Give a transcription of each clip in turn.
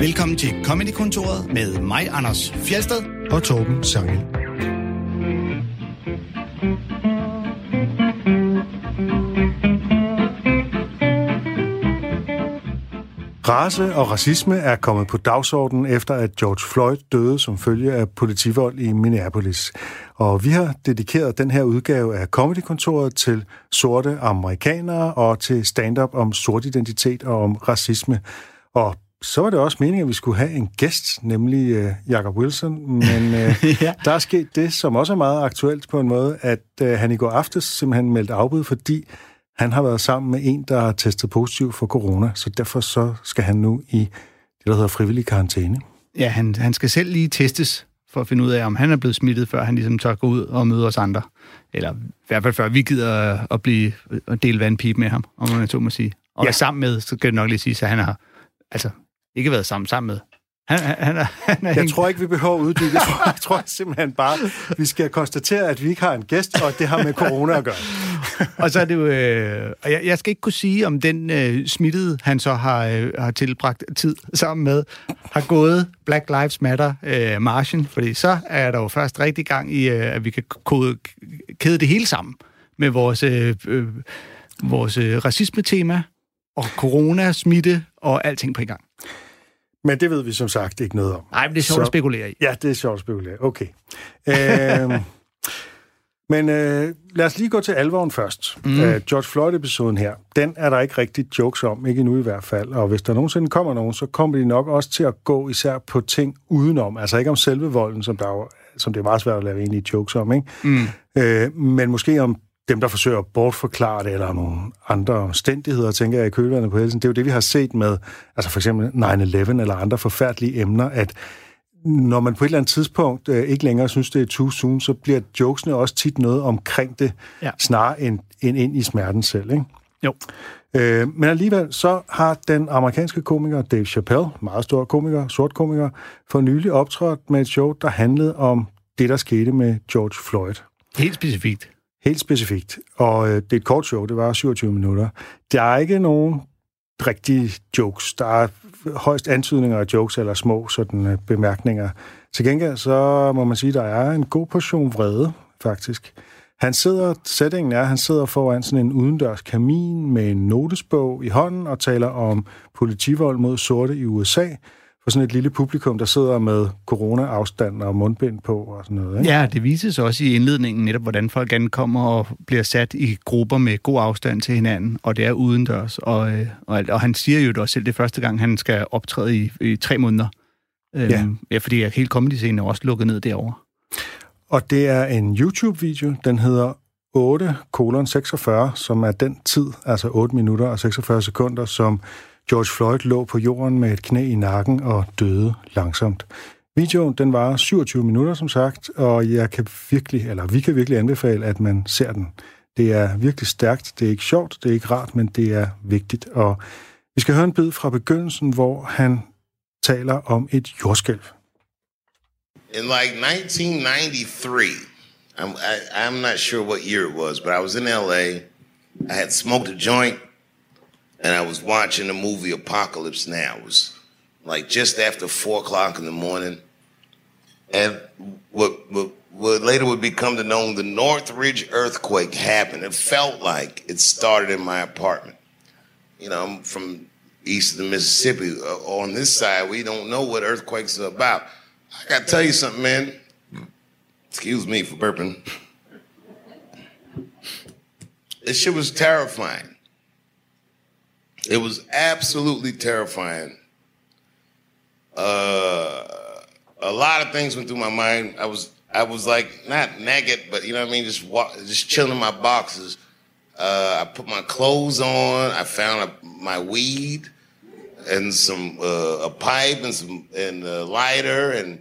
Velkommen til Comedy-kontoret med mig, Anders Fjelsted og Torben Sangel. Race og racisme er kommet på dagsordenen efter, at George Floyd døde som følge af politivold i Minneapolis. Og vi har dedikeret den her udgave af Comedy-kontoret til sorte amerikanere og til stand-up om sort identitet og om racisme. Og så var det også meningen, at vi skulle have en gæst, nemlig uh, Jacob Wilson, men uh, ja. der er sket det, som også er meget aktuelt på en måde, at uh, han i går aftes simpelthen meldte afbud, fordi han har været sammen med en, der har testet positiv for corona, så derfor så skal han nu i det, der hedder frivillig karantæne. Ja, han, han skal selv lige testes for at finde ud af, om han er blevet smittet, før han ligesom tør gå ud og møde os andre. Eller i hvert fald før vi gider at, blive, at dele vandpip med ham, om man så må sige. Og ja. sammen med, så kan det nok lige sige, at han har altså, ikke været sammen sammen med han, han, han er jeg tror ikke, vi behøver at uddybe. Jeg tror, jeg tror simpelthen bare, vi skal konstatere, at vi ikke har en gæst, og det har med corona at gøre. og så er det jo... Øh, og jeg, jeg skal ikke kunne sige, om den øh, smittede, han så har, øh, har tilbragt tid sammen med, har gået Black Lives Matter øh, marchen, fordi så er der jo først rigtig gang i, øh, at vi kan kode, kæde det hele sammen med vores, øh, øh, vores øh, racisme-tema og corona-smitte og alting på en gang. Men det ved vi som sagt ikke noget om. Nej, men det er sjovt så, at spekulere i. Ja, det er sjovt at spekulere. Okay. øh, men øh, lad os lige gå til alvoren først. Mm. Uh, George Floyd-episoden her, den er der ikke rigtig jokes om, ikke endnu i hvert fald. Og hvis der nogensinde kommer nogen, så kommer de nok også til at gå især på ting udenom. Altså ikke om selve volden, som, der jo, som det er meget svært at lave egentlig jokes om, ikke? Mm. Uh, men måske om dem, der forsøger at bortforklare det, eller nogle andre omstændigheder, tænker jeg i kølvandet på helsen. Det er jo det, vi har set med, altså for eksempel 9-11 eller andre forfærdelige emner, at når man på et eller andet tidspunkt øh, ikke længere synes, det er too soon, så bliver jokesene også tit noget omkring det, ja. snarere end, end ind i smerten selv. Ikke? Jo. Øh, men alligevel så har den amerikanske komiker Dave Chappelle, meget stor komiker, sort komiker, for nylig optrådt med et show, der handlede om det, der skete med George Floyd. Helt specifikt. Helt specifikt. Og øh, det er et kort show, det var 27 minutter. Der er ikke nogen rigtige jokes. Der er højst antydninger af jokes eller små sådan, øh, bemærkninger. Til gengæld så må man sige, at der er en god portion vrede, faktisk. Han sidder, settingen er, han sidder foran sådan en udendørs kamin med en notesbog i hånden og taler om politivold mod sorte i USA, for sådan et lille publikum, der sidder med corona-afstand og mundbind på og sådan noget. Ikke? Ja, det vises også i indledningen netop, hvordan folk ankommer og bliver sat i grupper med god afstand til hinanden, og det er udendørs. Og, øh, og, og han siger jo det også selv, det første gang, han skal optræde i, i tre måneder. Øhm, ja. ja, fordi hele comedy-scenen er også lukket ned derovre. Og det er en YouTube-video, den hedder 8 kolon 46, som er den tid, altså 8 minutter og 46 sekunder, som George Floyd lå på jorden med et knæ i nakken og døde langsomt. Videoen den var 27 minutter, som sagt, og jeg kan virkelig, eller vi kan virkelig anbefale, at man ser den. Det er virkelig stærkt, det er ikke sjovt, det er ikke rart, men det er vigtigt. Og vi skal høre en bid fra begyndelsen, hvor han taler om et jordskælv. In like 1993, I'm, I, I'm not sure what year it was, but I was in LA. I had smoked a joint and I was watching the movie Apocalypse Now. It was like just after four o'clock in the morning. And what, what, what later would become to known the Northridge earthquake happened. It felt like it started in my apartment. You know, I'm from east of the Mississippi. Uh, on this side, we don't know what earthquakes are about. I got to tell you something, man. Excuse me for burping. This shit was terrifying. It was absolutely terrifying. Uh, a lot of things went through my mind. I was I was like not naked, but you know what I mean, just walk, just chilling in my boxes. Uh, I put my clothes on. I found a, my weed and some uh, a pipe and some and a lighter and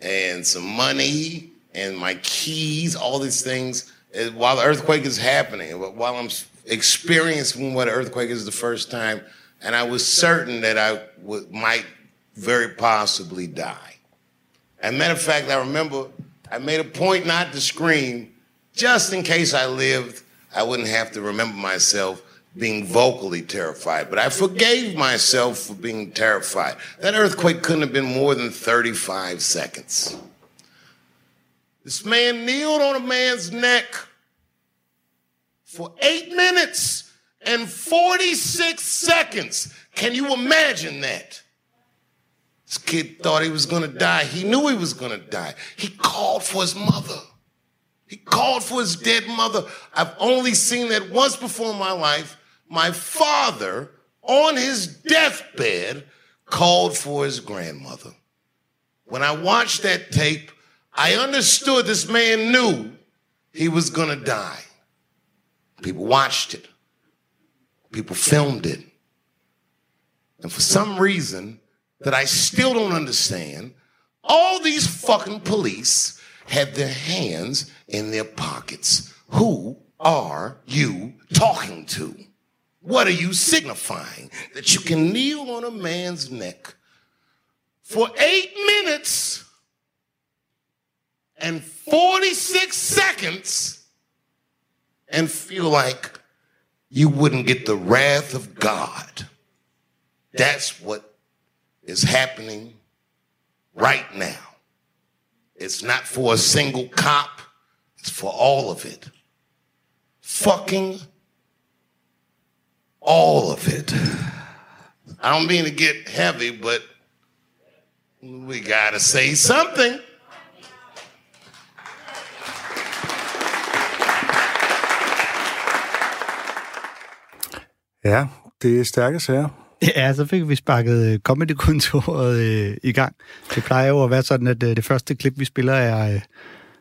and some money and my keys. All these things while the earthquake is happening. While I'm experiencing what an earthquake is the first time, and I was certain that I would, might very possibly die. As a matter of fact, I remember I made a point not to scream, just in case I lived, I wouldn't have to remember myself being vocally terrified, but I forgave myself for being terrified. That earthquake couldn't have been more than 35 seconds. This man kneeled on a man's neck for eight minutes and 46 seconds. Can you imagine that? This kid thought he was gonna die. He knew he was gonna die. He called for his mother. He called for his dead mother. I've only seen that once before in my life. My father, on his deathbed, called for his grandmother. When I watched that tape, I understood this man knew he was gonna die. People watched it. People filmed it. And for some reason that I still don't understand, all these fucking police had their hands in their pockets. Who are you talking to? What are you signifying? That you can kneel on a man's neck for eight minutes and 46 seconds and feel like you wouldn't get the wrath of God. That's what is happening right now. It's not for a single cop, it's for all of it. Fucking all of it. I don't mean to get heavy, but we gotta say something. Ja, det er stærke sager. Ja, så fik vi sparket øh, Comedy-kontoret øh, i gang. Det plejer jo at være sådan, at øh, det første klip, vi spiller, er, øh,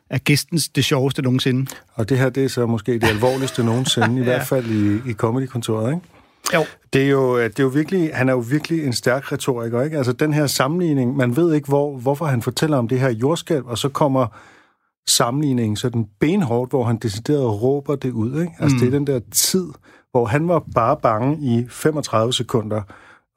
er gæstens det sjoveste nogensinde. Og det her, det er så måske det alvorligste nogensinde, i hvert fald i, i comedy-kontoret, ikke? Jo. Det er, jo, det er jo virkelig, han er jo virkelig en stærk retoriker, ikke? Altså den her sammenligning, man ved ikke, hvor, hvorfor han fortæller om det her jordskælv, og så kommer sammenligningen sådan benhårdt, hvor han decideret råber det ud, ikke? Altså mm. det er den der tid, hvor han var bare bange i 35 sekunder,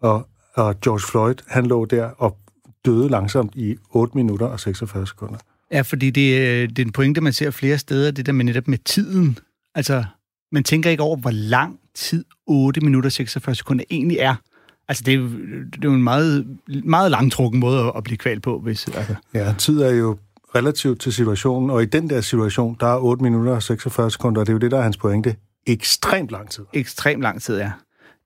og, og George Floyd, han lå der og døde langsomt i 8 minutter og 46 sekunder. Ja, fordi det, øh, det er en pointe, man ser flere steder, det der med netop med tiden. Altså, man tænker ikke over, hvor lang tid 8 minutter og 46 sekunder egentlig er. Altså, det er jo, det er jo en meget, meget langtrukken måde at, at blive kvalt på, hvis... Altså. Ja, tid er jo relativt til situationen, og i den der situation, der er 8 minutter og 46 sekunder, og det er jo det, der er hans pointe. Ekstremt lang tid. Ekstremt lang tid, ja.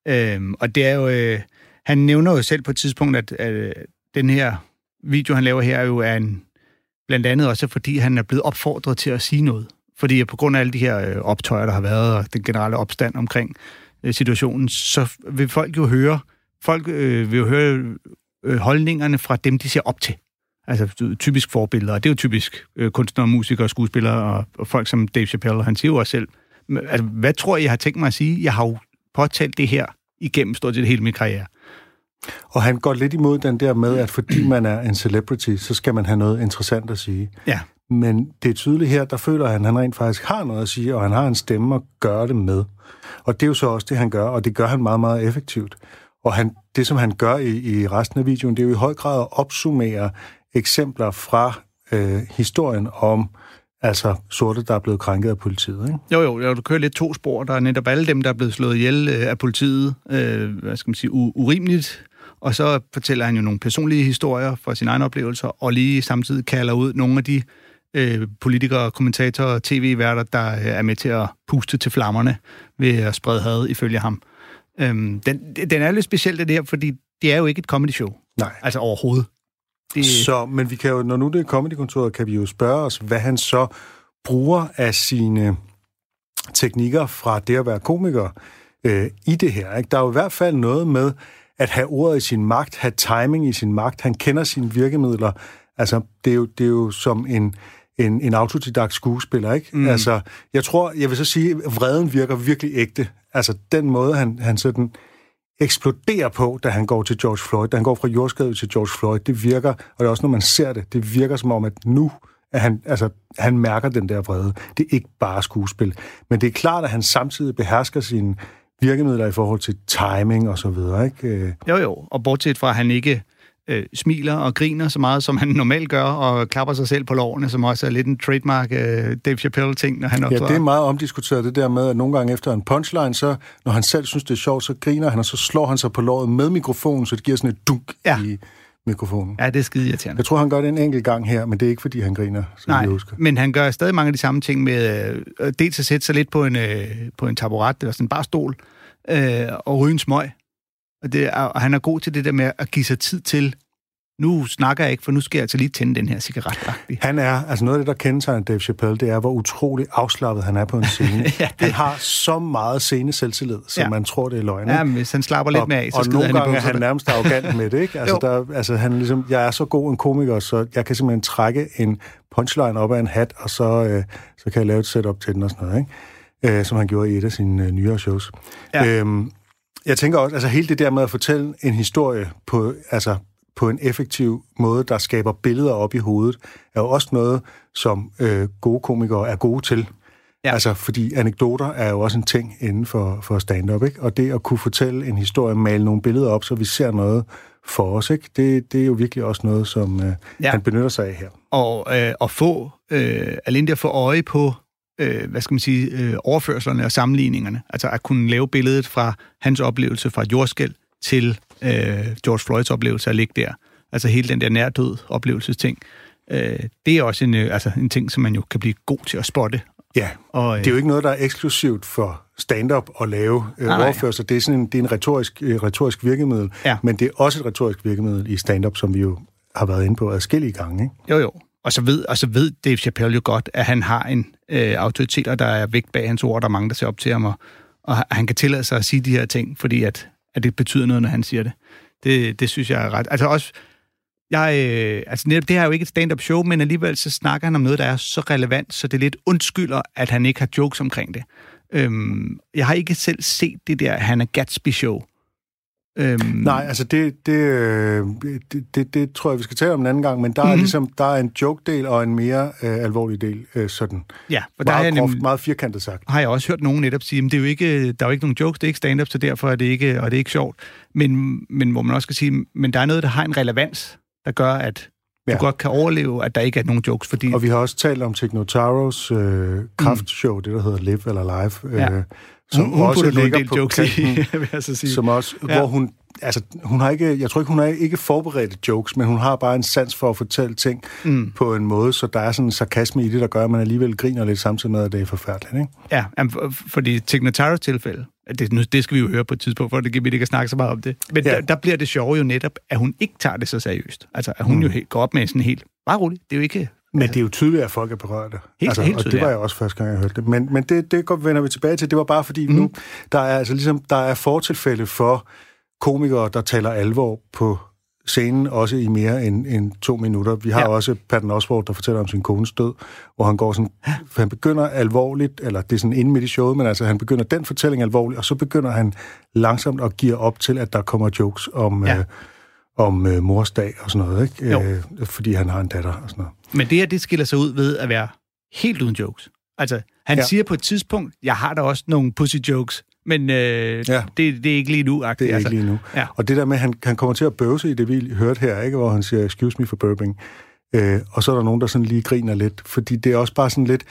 Øhm, og det er jo... Øh, han nævner jo selv på et tidspunkt, at, at øh, den her video, han laver her, jo er en, blandt andet også fordi han er blevet opfordret til at sige noget. Fordi på grund af alle de her øh, optøjer, der har været, og den generelle opstand omkring øh, situationen, så vil folk jo høre, folk øh, vil jo høre øh, holdningerne fra dem, de ser op til. Altså typisk forbilleder, og det er jo typisk øh, kunstnere, musikere, skuespillere og, og folk som Dave Chappelle, han siger jo også selv, altså, hvad tror I, jeg har tænkt mig at sige? Jeg har jo påtalt det her igennem stort set hele min karriere. Og han går lidt imod den der med, at fordi man er en celebrity, så skal man have noget interessant at sige. Ja. Men det er tydeligt her, der føler han, at han rent faktisk har noget at sige, og han har en stemme at gøre det med. Og det er jo så også det, han gør, og det gør han meget, meget effektivt. Og han, det, som han gør i, i resten af videoen, det er jo i høj grad at opsummere eksempler fra øh, historien om altså sorte, der er blevet krænket af politiet, ikke? Jo, jo, jo, du kører lidt to spor. Der er netop alle dem, der er blevet slået ihjel øh, af politiet, øh, hvad skal man sige, u- urimeligt. Og så fortæller han jo nogle personlige historier fra sine egne oplevelser, og lige samtidig kalder ud nogle af de øh, politikere, kommentatorer og tv-værter, der øh, er med til at puste til flammerne ved at sprede had ifølge ham. Øhm, den, den er lidt speciel, det her, fordi det er jo ikke et comedy show. Nej. Altså overhovedet. Det... Så, men vi kan jo, når nu det er comedykontoret, kan vi jo spørge os, hvad han så bruger af sine teknikker fra det at være komiker øh, i det her. Ikke? Der er jo i hvert fald noget med at have ordet i sin magt, have timing i sin magt. Han kender sine virkemidler. Altså, det er jo, det er jo som en, en, en autodidakt skuespiller, ikke? Mm. Altså, jeg tror, jeg vil så sige, at vreden virker virkelig ægte. Altså, den måde, han, han sådan eksploderer på, da han går til George Floyd, da han går fra jordskredet til George Floyd, det virker, og det er også, når man ser det, det virker som om, at nu at han, altså, han mærker den der vrede. Det er ikke bare skuespil. Men det er klart, at han samtidig behersker sine virkemidler i forhold til timing og så videre, ikke? Jo, jo. Og bortset fra, at han ikke øh, smiler og griner så meget, som han normalt gør, og klapper sig selv på lårene, som også er lidt en trademark øh, Dave Chappelle-ting, når han optræder. Ja, det er meget omdiskuteret, det der med, at nogle gange efter en punchline, så når han selv synes, det er sjovt, så griner han, og så slår han sig på låret med mikrofonen, så det giver sådan et dunk ja. i mikrofonen. Ja, det er skide irriterende. Jeg tror, han gør det en enkelt gang her, men det er ikke, fordi han griner, som Nej, jeg husker. men han gør stadig mange af de samme ting med øh, dels at sætte sig lidt på en, øh, på en taburet, eller sådan en bare stol, øh, og ryge en smøg. Og, det og han er god til det der med at give sig tid til, nu snakker jeg ikke, for nu skal jeg altså lige tænde den her cigaret. -agtig. Han er, altså noget af det, der kendetegner Dave Chappelle, det er, hvor utrolig afslappet han er på en scene. ja, det... Han har så meget scene selvtillid, som ja. man tror, det er løgn. Ja, men hvis han slapper lidt og, mere af, så Og nogle han gange er han nærmest arrogant med det, ikke? Altså, Jo. der, altså han ligesom, jeg er så god en komiker, så jeg kan simpelthen trække en punchline op af en hat, og så, øh, så kan jeg lave et setup til den og sådan noget, ikke? Øh, som han gjorde i et af sine øh, nyere shows. Ja. Øhm, jeg tænker også, altså hele det der med at fortælle en historie på, altså, på en effektiv måde, der skaber billeder op i hovedet, er jo også noget, som øh, gode komikere er gode til. Ja. Altså, fordi anekdoter er jo også en ting inden for, for stand-up, ikke? Og det at kunne fortælle en historie, male nogle billeder op, så vi ser noget for os, ikke? Det, det er jo virkelig også noget, som øh, Ja. han benytter sig af her. og øh, at få, øh, alene det at få øje på, øh, hvad skal man sige, øh, overførslerne og sammenligningerne. Altså at kunne lave billedet fra hans oplevelse fra et jordskæld til øh, George Floyds oplevelse at ligge der. Altså hele den der nærdød oplevelsesting. Øh, det er også en, øh, altså en ting, som man jo kan blive god til at spotte. Ja, Og, øh, det er jo ikke noget, der er eksklusivt for stand-up at lave øh, Nej, overførsler. Det er, sådan en, det er en retorisk, øh, retorisk virkemiddel, Ja. men det er også et retorisk virkemiddel i stand-up, som vi jo har været inde på adskillige gange. Ikke? Jo, jo. Og så ved, og så ved Dave Chappelle jo godt, at han har en øh, autoritet, og der er vægt bag hans ord, der er mange, der ser op til ham, og, og han kan tillade sig at sige de her ting, fordi at, at det betyder noget, når han siger det. Det, det synes jeg er ret. Altså også, jeg, øh, altså netop, det her er jo ikke et stand-up show, men alligevel så snakker han om noget, der er så relevant, så det er lidt undskylder, at han ikke har jokes omkring det. Øhm, jeg har ikke selv set det der Hannah Gatsby-show. Øhm, Nej, altså det, det, øh, det, det, det tror jeg, vi skal tale om en anden gang, men der, mm-hmm. er Mhm. ligesom, der er en joke-del og en mere øh, alvorlig del, øh, sådan ja, for der er meget, jeg groft, nemlig, meget firkantet sagt. har jeg også hørt nogen netop sige, at det er jo ikke, der er jo ikke nogen jokes, det er ikke stand-up, så derfor er det ikke, og det er ikke sjovt. Men, men hvor man også skal sige, men der er noget, der har en relevans, der gør, at du Ja. godt kan overleve, at der ikke er nogen jokes, fordi... Og vi har også talt om Technotaros øh, kraftshow, mm. det der hedder Live eller Live, øh, Ja. Som hun, hun også en ligger del på jokes kanten, i, vil jeg så sige. som også, Ja. hvor hun, altså, hun har ikke, jeg tror ikke, hun har ikke forberedt jokes, men hun har bare en sans for at fortælle ting mm. på en måde, så der er sådan en sarkasme i det, der gør, at man alligevel griner lidt samtidig med, at det er forfærdeligt, ikke? Ja, for- fordi Tignataros tilfælde, det, det skal vi jo høre på et tidspunkt, for det giver vi ikke at snakke så meget om det. Men. Ja. der, der bliver det sjove jo netop, at hun ikke tager det så seriøst. Altså, at hun mm. jo helt, går op med sådan helt, bare roligt, det er jo ikke... Men det er jo tydeligt, at folk er berørte. Helt- helt og det tydeligt, var jeg også første gang, jeg hørte det. Men, men det, det går, vender vi tilbage til. Det var bare fordi, mm. nu der er altså ligesom, der er fortilfælde for komikere, der taler alvor på scenen, også i mere end, end to minutter. Vi har Ja. også Patton Oswalt, der fortæller om sin kones død, hvor han går sådan, for han begynder alvorligt, eller det er sådan inde midt i showet, men altså han begynder den fortælling alvorligt, og så begynder han langsomt at give op til, at der kommer jokes om, Ja. ja. øh, om øh, morsdag og sådan noget, ikke? Jo. Øh, fordi han har en datter og sådan noget. Men det her, det skiller sig ud ved at være helt uden jokes. Altså, han ja. Siger på et tidspunkt, jeg har da også nogle pussy jokes, men øh, ja. Det, det er ikke lige nu. Det er altså. ikke lige nu. Ja. Og det der med, at han, han kommer til at bøvse i det, vi hørte her, ikke? hvor han siger, excuse me for burping. Øh, og så er der nogen, der sådan lige griner lidt, fordi det er også bare sådan lidt...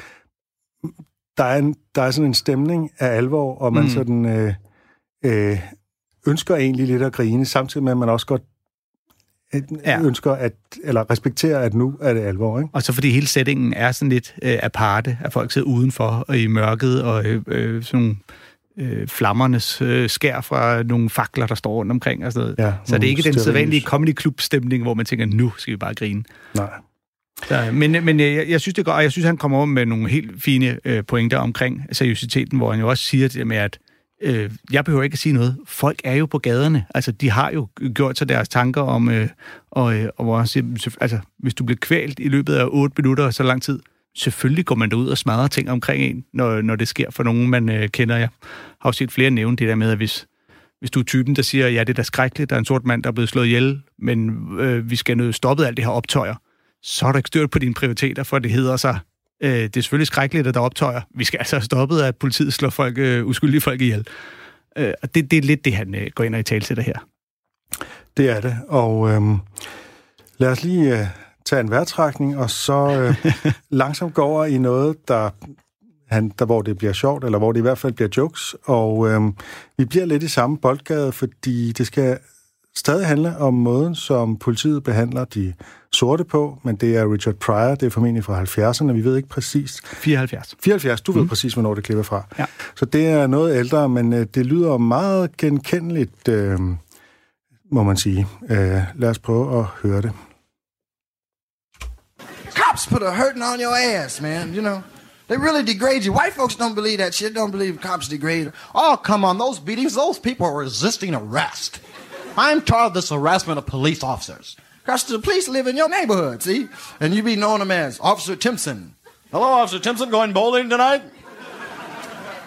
Der er, en, der er sådan en stemning af alvor, og man Mm. sådan øh, øh, ønsker egentlig lidt at grine, samtidig med, at man også godt Ja. ønsker at, eller respekterer, at nu er det alvor, ikke? Og så fordi hele settingen er sådan lidt øh, aparte, at folk sidder udenfor og i mørket, og øh, øh, sådan nogle øh, flammernes øh, skær fra nogle fakler, der står rundt omkring og sådan noget. Ja, så det er ikke den sædvanlige comedy club stemning, hvor man tænker, nu skal vi bare grine. Nej. Så, men men øh, jeg, jeg synes det går, og jeg synes, han kommer over med nogle helt fine øh, pointer omkring seriøsiteten, hvor han jo også siger det med, at øh, jeg behøver ikke at sige noget. Folk er jo på gaderne. Altså, de har jo gjort sig deres tanker om, øh, og, øh, og hvor altså, hvis du bliver kvalt i løbet af 8 minutter og så lang tid, selvfølgelig går man derud og smadrer ting omkring en, når, når det sker for nogen, man øh, kender. Jeg har jo set flere nævne det der med, at hvis, hvis du er typen, der siger, ja, det er da skrækkeligt, der er en sort mand, der er blevet slået ihjel, men øh, vi skal nødt stoppet alt det her optøjer, så er der ikke styrt på dine prioriteter, for det hedder sig, øh, det er selvfølgelig skrækkeligt, at der er optøjer. Vi skal altså have stoppet, at politiet slår folk, øh, uskyldige folk ihjel. Øh, og det, det er lidt det, han øh, går ind og i talsætter her. Det er det, og øhm, Lad os lige øh, tage en vejrtrækning, og så øh, langsomt gå over i noget, der, han, der, hvor det bliver sjovt, eller hvor det i hvert fald bliver jokes. Og øh, vi bliver lidt i samme boldgade, fordi det skal stadig handle om måden, som politiet behandler de sorte på, men det er Richard Pryor, det er formentlig fra 70'erne, vi ved ikke præcis. 74. 74, du ved mm. præcis, hvornår det klipper fra. Ja. Så det er noget ældre, men øh, det lyder meget genkendeligt, øh, må man sige. Øh, lad os prøve at høre det. Cops put a hurting on your ass, man, you know. They really degrade you. White folks don't believe that shit, don't believe cops degrade. Oh, come on, those beatings, those people are resisting arrest. I'm tired of this harassment of police officers. Because the police live in your neighborhood, see? And you be knowing them as Officer Timpson. Hello, Officer Timpson, going bowling tonight?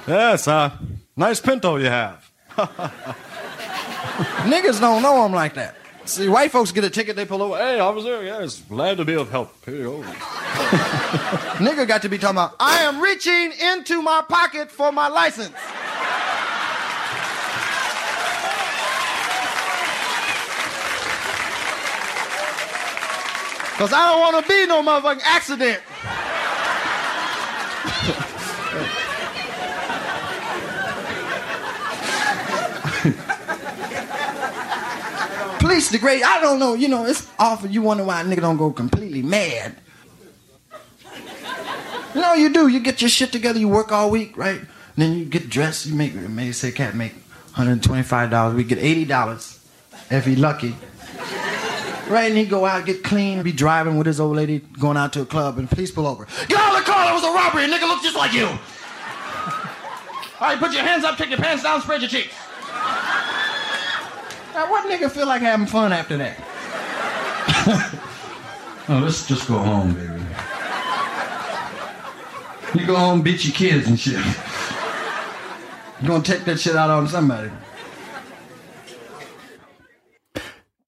yes, uh, nice pinto you have. Niggas don't know them like that. See, white folks get a ticket, they pull over. Hey, officer, yes, glad to be of help. Here you go. Nigga got to be talking about, I am reaching into my pocket for my license. Because I don't want to be no motherfucking accident. Police degrade. I don't know. You know, it's awful. You wonder why a nigga don't go completely mad. Know, you do. You get your shit together. You work all week, right? And then you get dressed. You make, maybe say, cat make $125. We get $80 if he lucky. Right, and he go out, get clean, be driving with his old lady, going out to a club, and police pull over. Get out of the car, that was a robbery, a nigga look just like you. All right, put your hands up, take your pants down, spread your cheeks. Now, what nigga feel like having fun after that? oh, let's just go home, baby. You go home, beat your kids and shit. You're gonna take that shit out on somebody.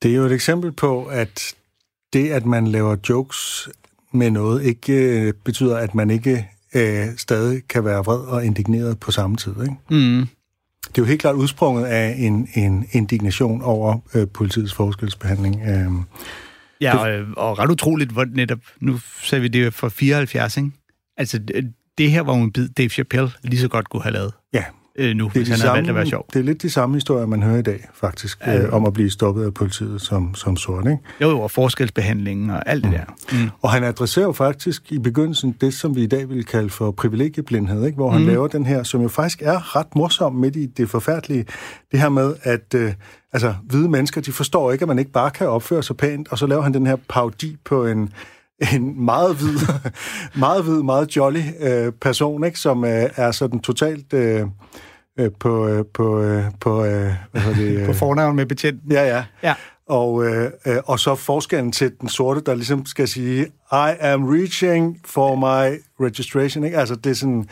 Det er jo et eksempel på, at det, at man laver jokes med noget, ikke øh, betyder, at man ikke øh, stadig kan være vred og indigneret på samme tid. Ikke? Mm. Det er jo helt klart udsprunget af en, en indignation over øh, politiets forskelsbehandling. Øh, Ja, og, og ret utroligt, hvor netop, nu sagde vi det for 74, ikke? Altså, det, her var jo en bid, Dave Chappelle lige så godt kunne have lavet ja, øh, nu, det er, hvis de han havde samme, valgt at være sjov. det er lidt de samme historier, man hører i dag, faktisk, Ja. øh, om at blive stoppet af politiet som, som sort. Ikke? Jo, jo, og forskelsbehandlingen og alt det der. Mm. Og han adresserer jo faktisk i begyndelsen det, som vi i dag vil kalde for privilegieblindhed, ikke? hvor han Mhm. laver den her, som jo faktisk er ret morsom midt i det forfærdelige, det her med, at øh, altså, hvide mennesker, de forstår ikke, at man ikke bare kan opføre sig pænt, og så laver han den her parodi på en, en meget hvid, meget hvid, meget jolly øh, person, ikke? som øh, er sådan totalt øh, øh, på, øh, på, øh, på, øh, hvad det, øh, På fornavn med betjenten. Ja, ja. Ja. Og, øh, øh, og så forskellen til den sorte, der ligesom skal sige, I am reaching for my registration. Ikke? Altså, det er sådan...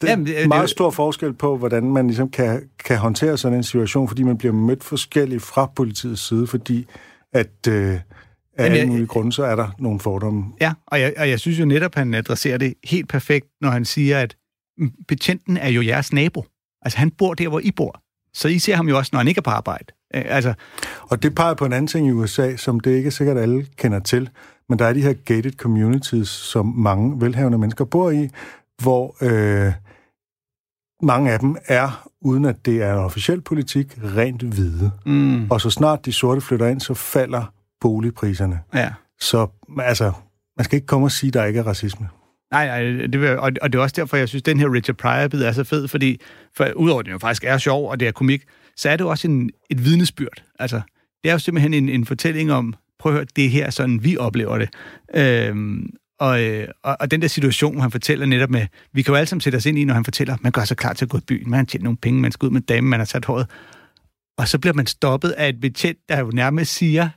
Det er Jamen, det- meget det- stor forskel på, hvordan man ligesom kan, kan håndtere sådan en situation, fordi man bliver mødt forskelligt fra politiets side, fordi at øh, af Jamen, alle mulige grunde, så er der nogle fordomme. Ja, og jeg, og jeg synes jo netop, han adresserer det helt perfekt, når han siger, at mm, betjenten er jo jeres nabo. Altså, han bor der, hvor I bor. Så I ser ham jo også, når han ikke er på arbejde. Altså, Og det peger på en anden ting i USA, som det ikke er sikkert, alle kender til. Men der er de her gated communities, som mange velhavende mennesker bor i, hvor øh, mange af dem er, uden at det er en officiel politik, rent hvide. mm, Og så snart de sorte flytter ind, så falder boligpriserne. ja. Så altså, man skal ikke komme og sige, at der ikke er racisme. Nej, nej, det vil, og, og det er også derfor, jeg synes, at den her Richard Pryor-bid er så fed, fordi for, udover at den jo faktisk er sjov, og det er komik, så er det jo også en, et vidnesbyrd. Altså, det er jo simpelthen en, en fortælling om, prøv at høre, det er her, sådan vi oplever det. Øhm, og, øh, og, og den der situation, han fortæller netop med, vi kan jo alle sammen sætte os ind i, når han fortæller, man gør sig klar til at gå i byen, man har tjent nogle penge, man skal ud med dame, man har sat håret. Og så bliver man stoppet af et betjent, der jo nærmest siger,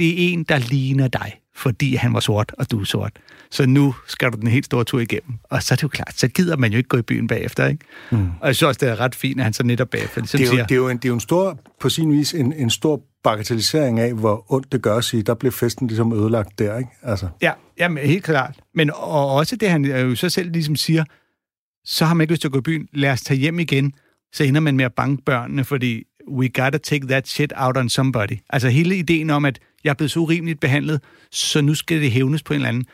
det er en, der ligner dig, fordi han var sort, og du er sort. Så nu skal du den helt store tur igennem. Og så er det jo klart, så gider man jo ikke gå i byen bagefter, ikke? Mm. Og jeg synes også, det er ret fint, at han så netop bagefter ligesom Det er, jo, siger, det, er jo en, det er jo en stor, på sin vis en, en stor bagatellisering af, hvor ondt det gør at sige, der blev festen ligesom ødelagt der, ikke? Altså, Ja, jamen, helt klart. Men og også det, han jo så selv ligesom siger, så har man ikke lyst til at gå i byen, lad os tage hjem igen, så ender man med at banke børnene, fordi we gotta take that shit out on somebody. Altså hele ideen om, at jeg er blevet så urimeligt behandlet, så nu skal det hævnes på en eller anden.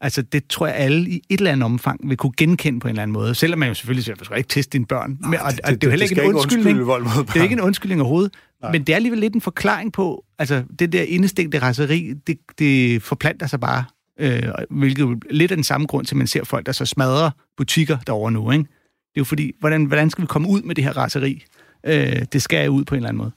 Altså, det tror jeg alle i et eller andet omfang vil kunne genkende på en eller anden måde. Selvom man jo selvfølgelig siger, at man skal ikke teste dine børn. Men, og, det- og det, er jo heller det ikke en ikke undskyldning. mod det er ikke en undskyldning overhovedet. Nej. Men det er alligevel lidt en forklaring på, altså det der indestængte raseri, det, det forplanter sig bare. Øh, hvilket jo lidt af den samme grund til, at man ser folk, der så smadrer butikker derovre nu. Ikke? Det er jo fordi, hvordan, hvordan skal vi komme ud med det her raseri? Øh, det skal jeg ud på en eller anden måde.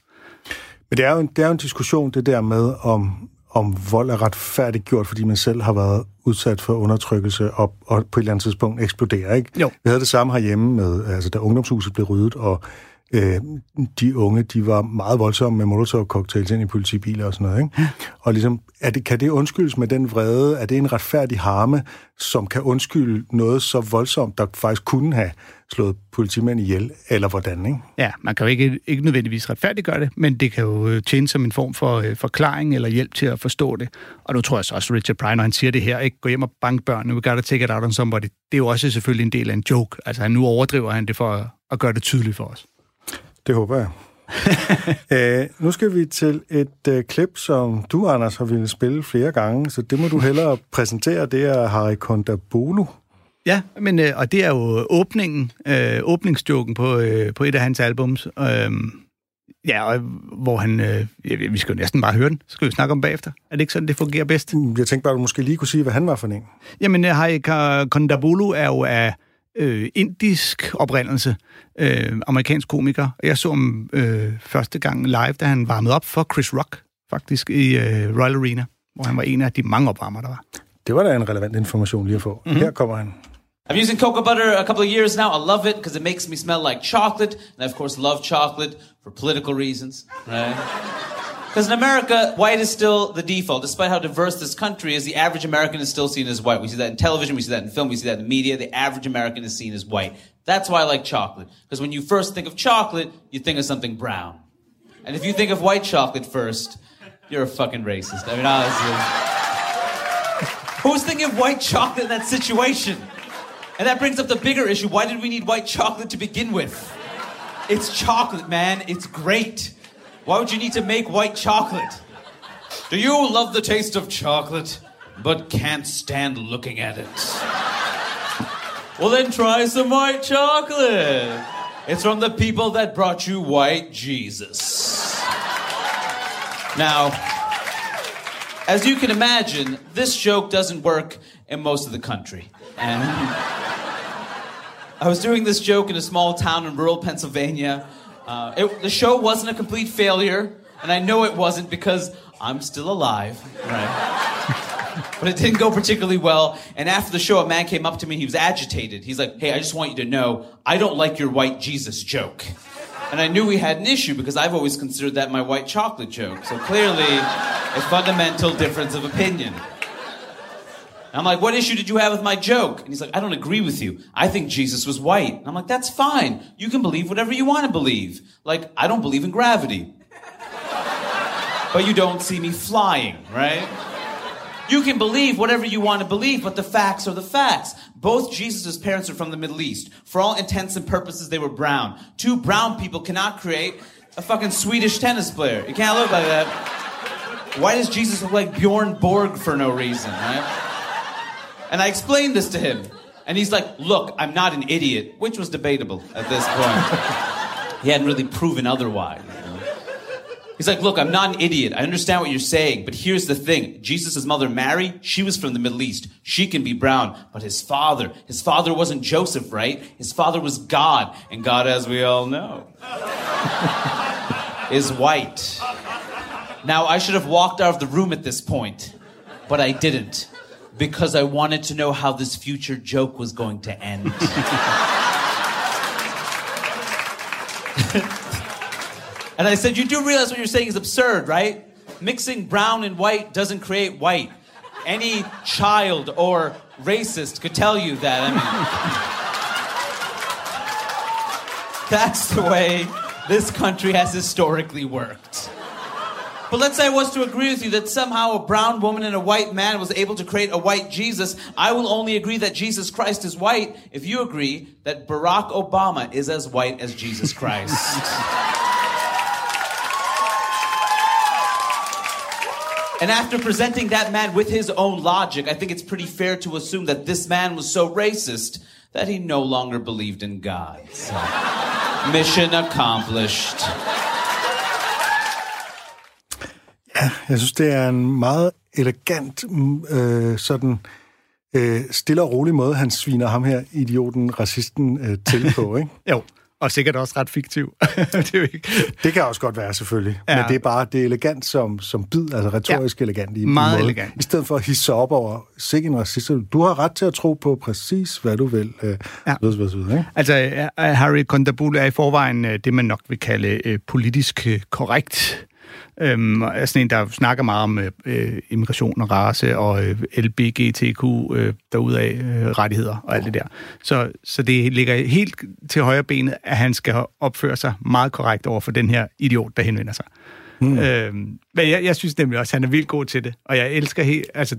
Men det er, jo en, det er jo en diskussion, det der med, om, om vold er retfærdigt gjort, fordi man selv har været udsat for undertrykkelse og, og på et eller andet tidspunkt eksploderer, ikke? Jo. Vi havde det samme herhjemme, med, altså, da ungdomshuset blev ryddet, og øh, de unge, de var meget voldsomme med molotov-cocktails ind i politibiler og sådan noget, ikke? Og ligesom, er det, kan det undskyldes med den vrede? Er det en retfærdig harme, som kan undskylde noget så voldsomt, der faktisk kunne have slået politimænd ihjel, eller hvordan, ikke? Ja, man kan jo ikke, ikke nødvendigvis retfærdiggøre det, men det kan jo øh, tjene som en form for øh, forklaring eller hjælp til at forstå det. Og nu tror jeg så også, Richard Pryor, når han siger det her, ikke gå hjem og bank børnene, we gotta take it out on somebody, det er jo også selvfølgelig en del af en joke. Altså nu overdriver han det for at, at gøre det tydeligt for os. Det håber jeg. Æ, nu skal vi til et øh, klip, som du, Anders, har ville spille flere gange, så det må du hellere præsentere. Det er Harry Kondabolu. Ja, men, øh, og det er jo åbningen, øh, åbningsjoken på, øh, på et af hans albums. Øh, ja, og, hvor han... Øh, ja, vi skal jo næsten bare høre den, så skal vi snakke om bagefter. Er det ikke sådan, det fungerer bedst? Jeg tænkte bare, at du måske lige kunne sige, hvad han var for en. Jamen, øh, Hari Ka- Kondabolu er jo af øh, indisk oprindelse, øh, amerikansk komiker. Jeg så ham øh, første gang live, da han varmede op for Chris Rock, faktisk, i øh, Royal Arena, hvor han var en af de mange opvarmer, der var. Det var da en relevant information lige at få. Mm-hmm. Her kommer han. I've using cocoa butter a couple of years now. I love it because it makes me smell like chocolate, and I of course love chocolate for political reasons, right? Because in America, white is still the default. Despite how diverse this country is, the average American is still seen as white. We see that in television, we see that in film, we see that in the media. The average American is seen as white. That's why I like chocolate. Because when you first think of chocolate, you think of something brown. And if you think of white chocolate first, you're a fucking racist. I mean, honestly. Who's thinking of white chocolate in that situation? And that brings up the bigger issue. Why did we need white chocolate to begin with? It's chocolate, man. It's great. Why would you need to make white chocolate? Do you love the taste of chocolate, but can't stand looking at it? Well, then try some white chocolate. It's from the people that brought you white Jesus. Now, as you can imagine, this joke doesn't work in most of the country. And I was doing this joke in a small town in rural Pennsylvania. Uh, it, the show wasn't a complete failure, and I know it wasn't because I'm still alive, right? but it didn't go particularly well. And after the show, a man came up to me. He was agitated. He's like, "Hey, I just want you to know, I don't like your white Jesus joke." And I knew we had an issue because I've always considered that my white chocolate joke. So clearly, a fundamental difference of opinion. And I'm like, what issue did you have with my joke? And he's like, I don't agree with you. I think Jesus was white. And I'm like, that's fine. You can believe whatever you want to believe. Like, I don't believe in gravity. but you don't see me flying, right? You can believe whatever you want to believe, but the facts are the facts. Both Jesus' parents are from the Middle East. For all intents and purposes, they were brown. Two brown people cannot create a fucking Swedish tennis player. You can't look like that. Why does Jesus look like Bjorn Borg for no reason, right? And I explained this to him. And he's like, look, I'm not an idiot, which was debatable at this point. he hadn't really proven otherwise. He's like, look, I'm not an idiot. I understand what you're saying, but here's the thing. Jesus' mother, Mary, she was from the Middle East. She can be brown, but his father, his father wasn't Joseph, right? His father was God, and God, as we all know, is white. Now, I should have walked out of the room at this point, but I didn't because I wanted to know how this future joke was going to end. and I said, You do realize what you're saying is absurd, right? Mixing brown and white doesn't create white. Any child or racist could tell you that. I mean, that's the way this country has historically worked. But let's say I was to agree with you that somehow a brown woman and a white man was able to create a white Jesus. I will only agree that Jesus Christ is white if you agree that Barack Obama is as white as Jesus Christ. and after presenting that man with his own logic, I think it's pretty fair to assume that this man was so racist that he no longer believed in God. So, mission accomplished. Jeg synes, det er en meget elegant, mm, øh, sådan øh, stille og rolig måde, han sviner ham her, idioten, racisten, øh, til på, ikke? Jo, og sikkert også ret fiktiv. det, er jo ikke... Det kan også godt være, selvfølgelig. Ja. Ja. Men det er bare det er elegant som, som bid, altså retorisk ja. elegant i Meget i måde. elegant. I stedet for at hisse op over sikke en racist. Du har ret til at tro på præcis, hvad du vil. Øh, Ja. ved, ved, ved, ikke? Altså, øh, Harry Kondabule er i forvejen øh, det, man nok vil kalde øh, politisk øh, korrekt. Øhm, er sådan en, der snakker meget om øh, øh, immigration og race og øh, LBGTQ øh, derudaf øh, rettigheder og alt det der. Så, så det ligger helt til højre benet, at han skal opføre sig meget korrekt over for den her idiot, der henvender sig. Mm. Øhm, men jeg, jeg synes nemlig også, at han er vildt god til det. Og jeg elsker helt... Altså,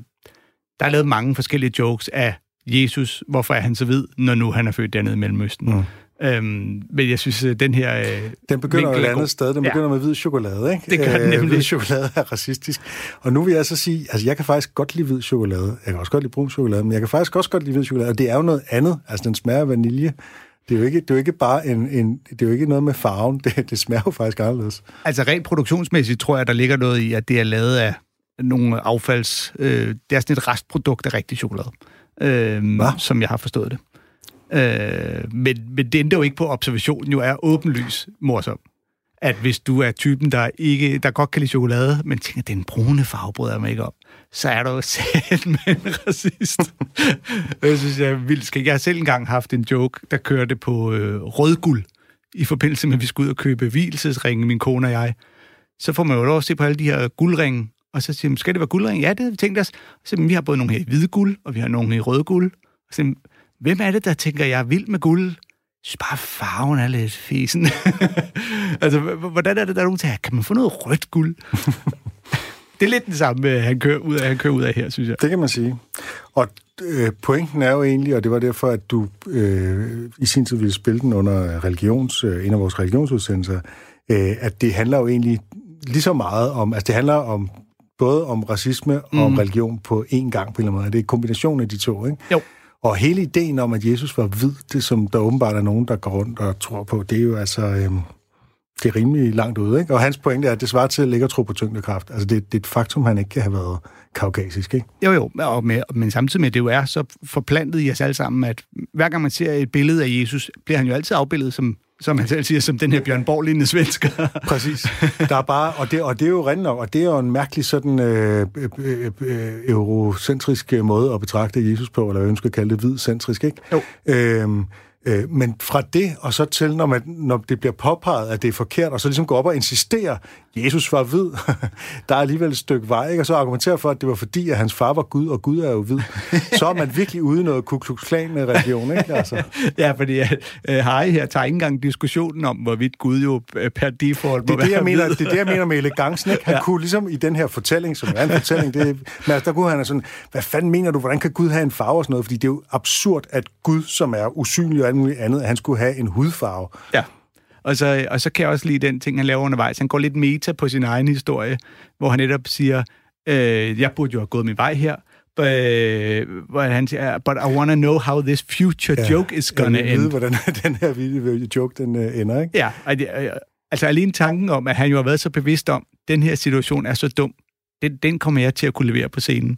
der er lavet mange forskellige jokes af Jesus. Hvorfor er han så hvid, når nu han er født dernede i Mellemøsten? Mm. Øhm, men jeg synes, at den her... Øh, Den begynder et andet sted. Den begynder ja. med hvid chokolade, ikke? Det gør den nemlig. Hvid chokolade er racistisk. Og nu vil jeg så sige, altså jeg kan faktisk godt lide hvid chokolade. Jeg kan også godt lide brun chokolade, men jeg kan faktisk også godt lide hvid chokolade. Og det er jo noget andet. Altså den smager af vanilje. Det er jo ikke, det er jo ikke bare en, en... Det er jo ikke noget med farven. Det, det smager jo faktisk anderledes. Altså rent produktionsmæssigt tror jeg, der ligger noget i, at det er lavet af nogle affalds... Øh, det er sådan et restprodukt af rigtig chokolade, øh, Hva? som jeg har forstået det. Øh, men, men det ændrer jo ikke på, at observationen jo er åbenlys morsom. At hvis du er typen, der ikke der godt kan lide chokolade, men tænker, den brune farve bryder jeg mig ikke om, så er du jo med en racist. det synes, jeg er vildt skægt. Jeg har selv engang haft en joke, der kørte på øh, rødguld, i forbindelse med, at vi skulle ud og købe hvilesesringe, min kone og jeg. Så får man jo lov at se på alle de her guldringe, og så siger man, skal det være guldring? Ja, det har vi tænkt os. Så siger man, vi har både nogle her i hvide guld, og vi har nogle her i røde guld. Og så siger man, hvem er det, der tænker, jeg er vild med guld? Synes bare, farven er lidt fesen. altså, hvordan er det, der er nogen til, kan man få noget rødt guld? det er lidt det samme, øh, han kører ud af, han kører ud af her, synes jeg. Det kan man sige. Og øh, pointen er jo egentlig, og det var derfor, at du øh, i sin tid ville spille den under religions, øh, en af vores religionsudsendelser, øh, at det handler jo egentlig lige så meget om, altså det handler om både om racisme og mm. om religion på én gang på en eller anden måde. Det er en kombination af de to, ikke? Jo. Og hele ideen om, at Jesus var hvid, det som der åbenbart er nogen, der går rundt og tror på, det er jo altså... Øh, det er rimelig langt ude, ikke? Og hans pointe er, at det svarer til at ligge og tro på tyngdekraft. Altså, det, det er et faktum, han ikke kan have været kaukasisk, ikke? Jo, jo, og med, men samtidig med, at det jo er så forplantet i os alle sammen, at hver gang man ser et billede af Jesus, bliver han jo altid afbildet som, som han selv siger, som den her Bjørn Borg-lignende svensker. Præcis. Der er bare, og det, og det er jo rent nok, og det er jo en mærkelig sådan øh, øh, øh, eurocentrisk måde at betragte Jesus på, eller jeg ønsker at kalde det, hvidcentrisk, ikke? Jo. Øhm, øh, men fra det og så til, når, man, når det bliver påpeget, at det er forkert, og så ligesom gå op og insistere, Jesus var hvid, der er alligevel et stykke vej, ikke? og så argumentere for, at det var fordi, at hans far var Gud, og Gud er jo hvid, så er man virkelig ude noget Ku Klux Klan religion, ikke? Altså. ja, fordi uh, Harry her tager ikke engang diskussionen om, hvorvidt Gud jo øh, per default må Det er det, jeg mener, hvid. det er det, jeg mener med elegancen. Ikke? Han ja. kunne ligesom i den her fortælling, som er en fortælling, det, men altså, der kunne han sådan, hvad fanden mener du, hvordan kan Gud have en farve og sådan noget? Fordi det er jo absurd, at Gud, som er usynlig og alt muligt andet, at han skulle have en hudfarve. Ja. Og så, og så kan jeg også lide den ting, han laver undervejs. Han går lidt meta på sin egen historie, hvor han netop siger, øh, jeg burde jo have gået min vej her, øh, hvor han siger, but I want to know how this future ja, joke is gonna jeg end. hvordan den her joke, den uh, ender, ikke? Ja, og det, øh, altså alene tanken om, at han jo har været så bevidst om, den her situation er så dum, den, den kommer jeg til at kunne levere på scenen.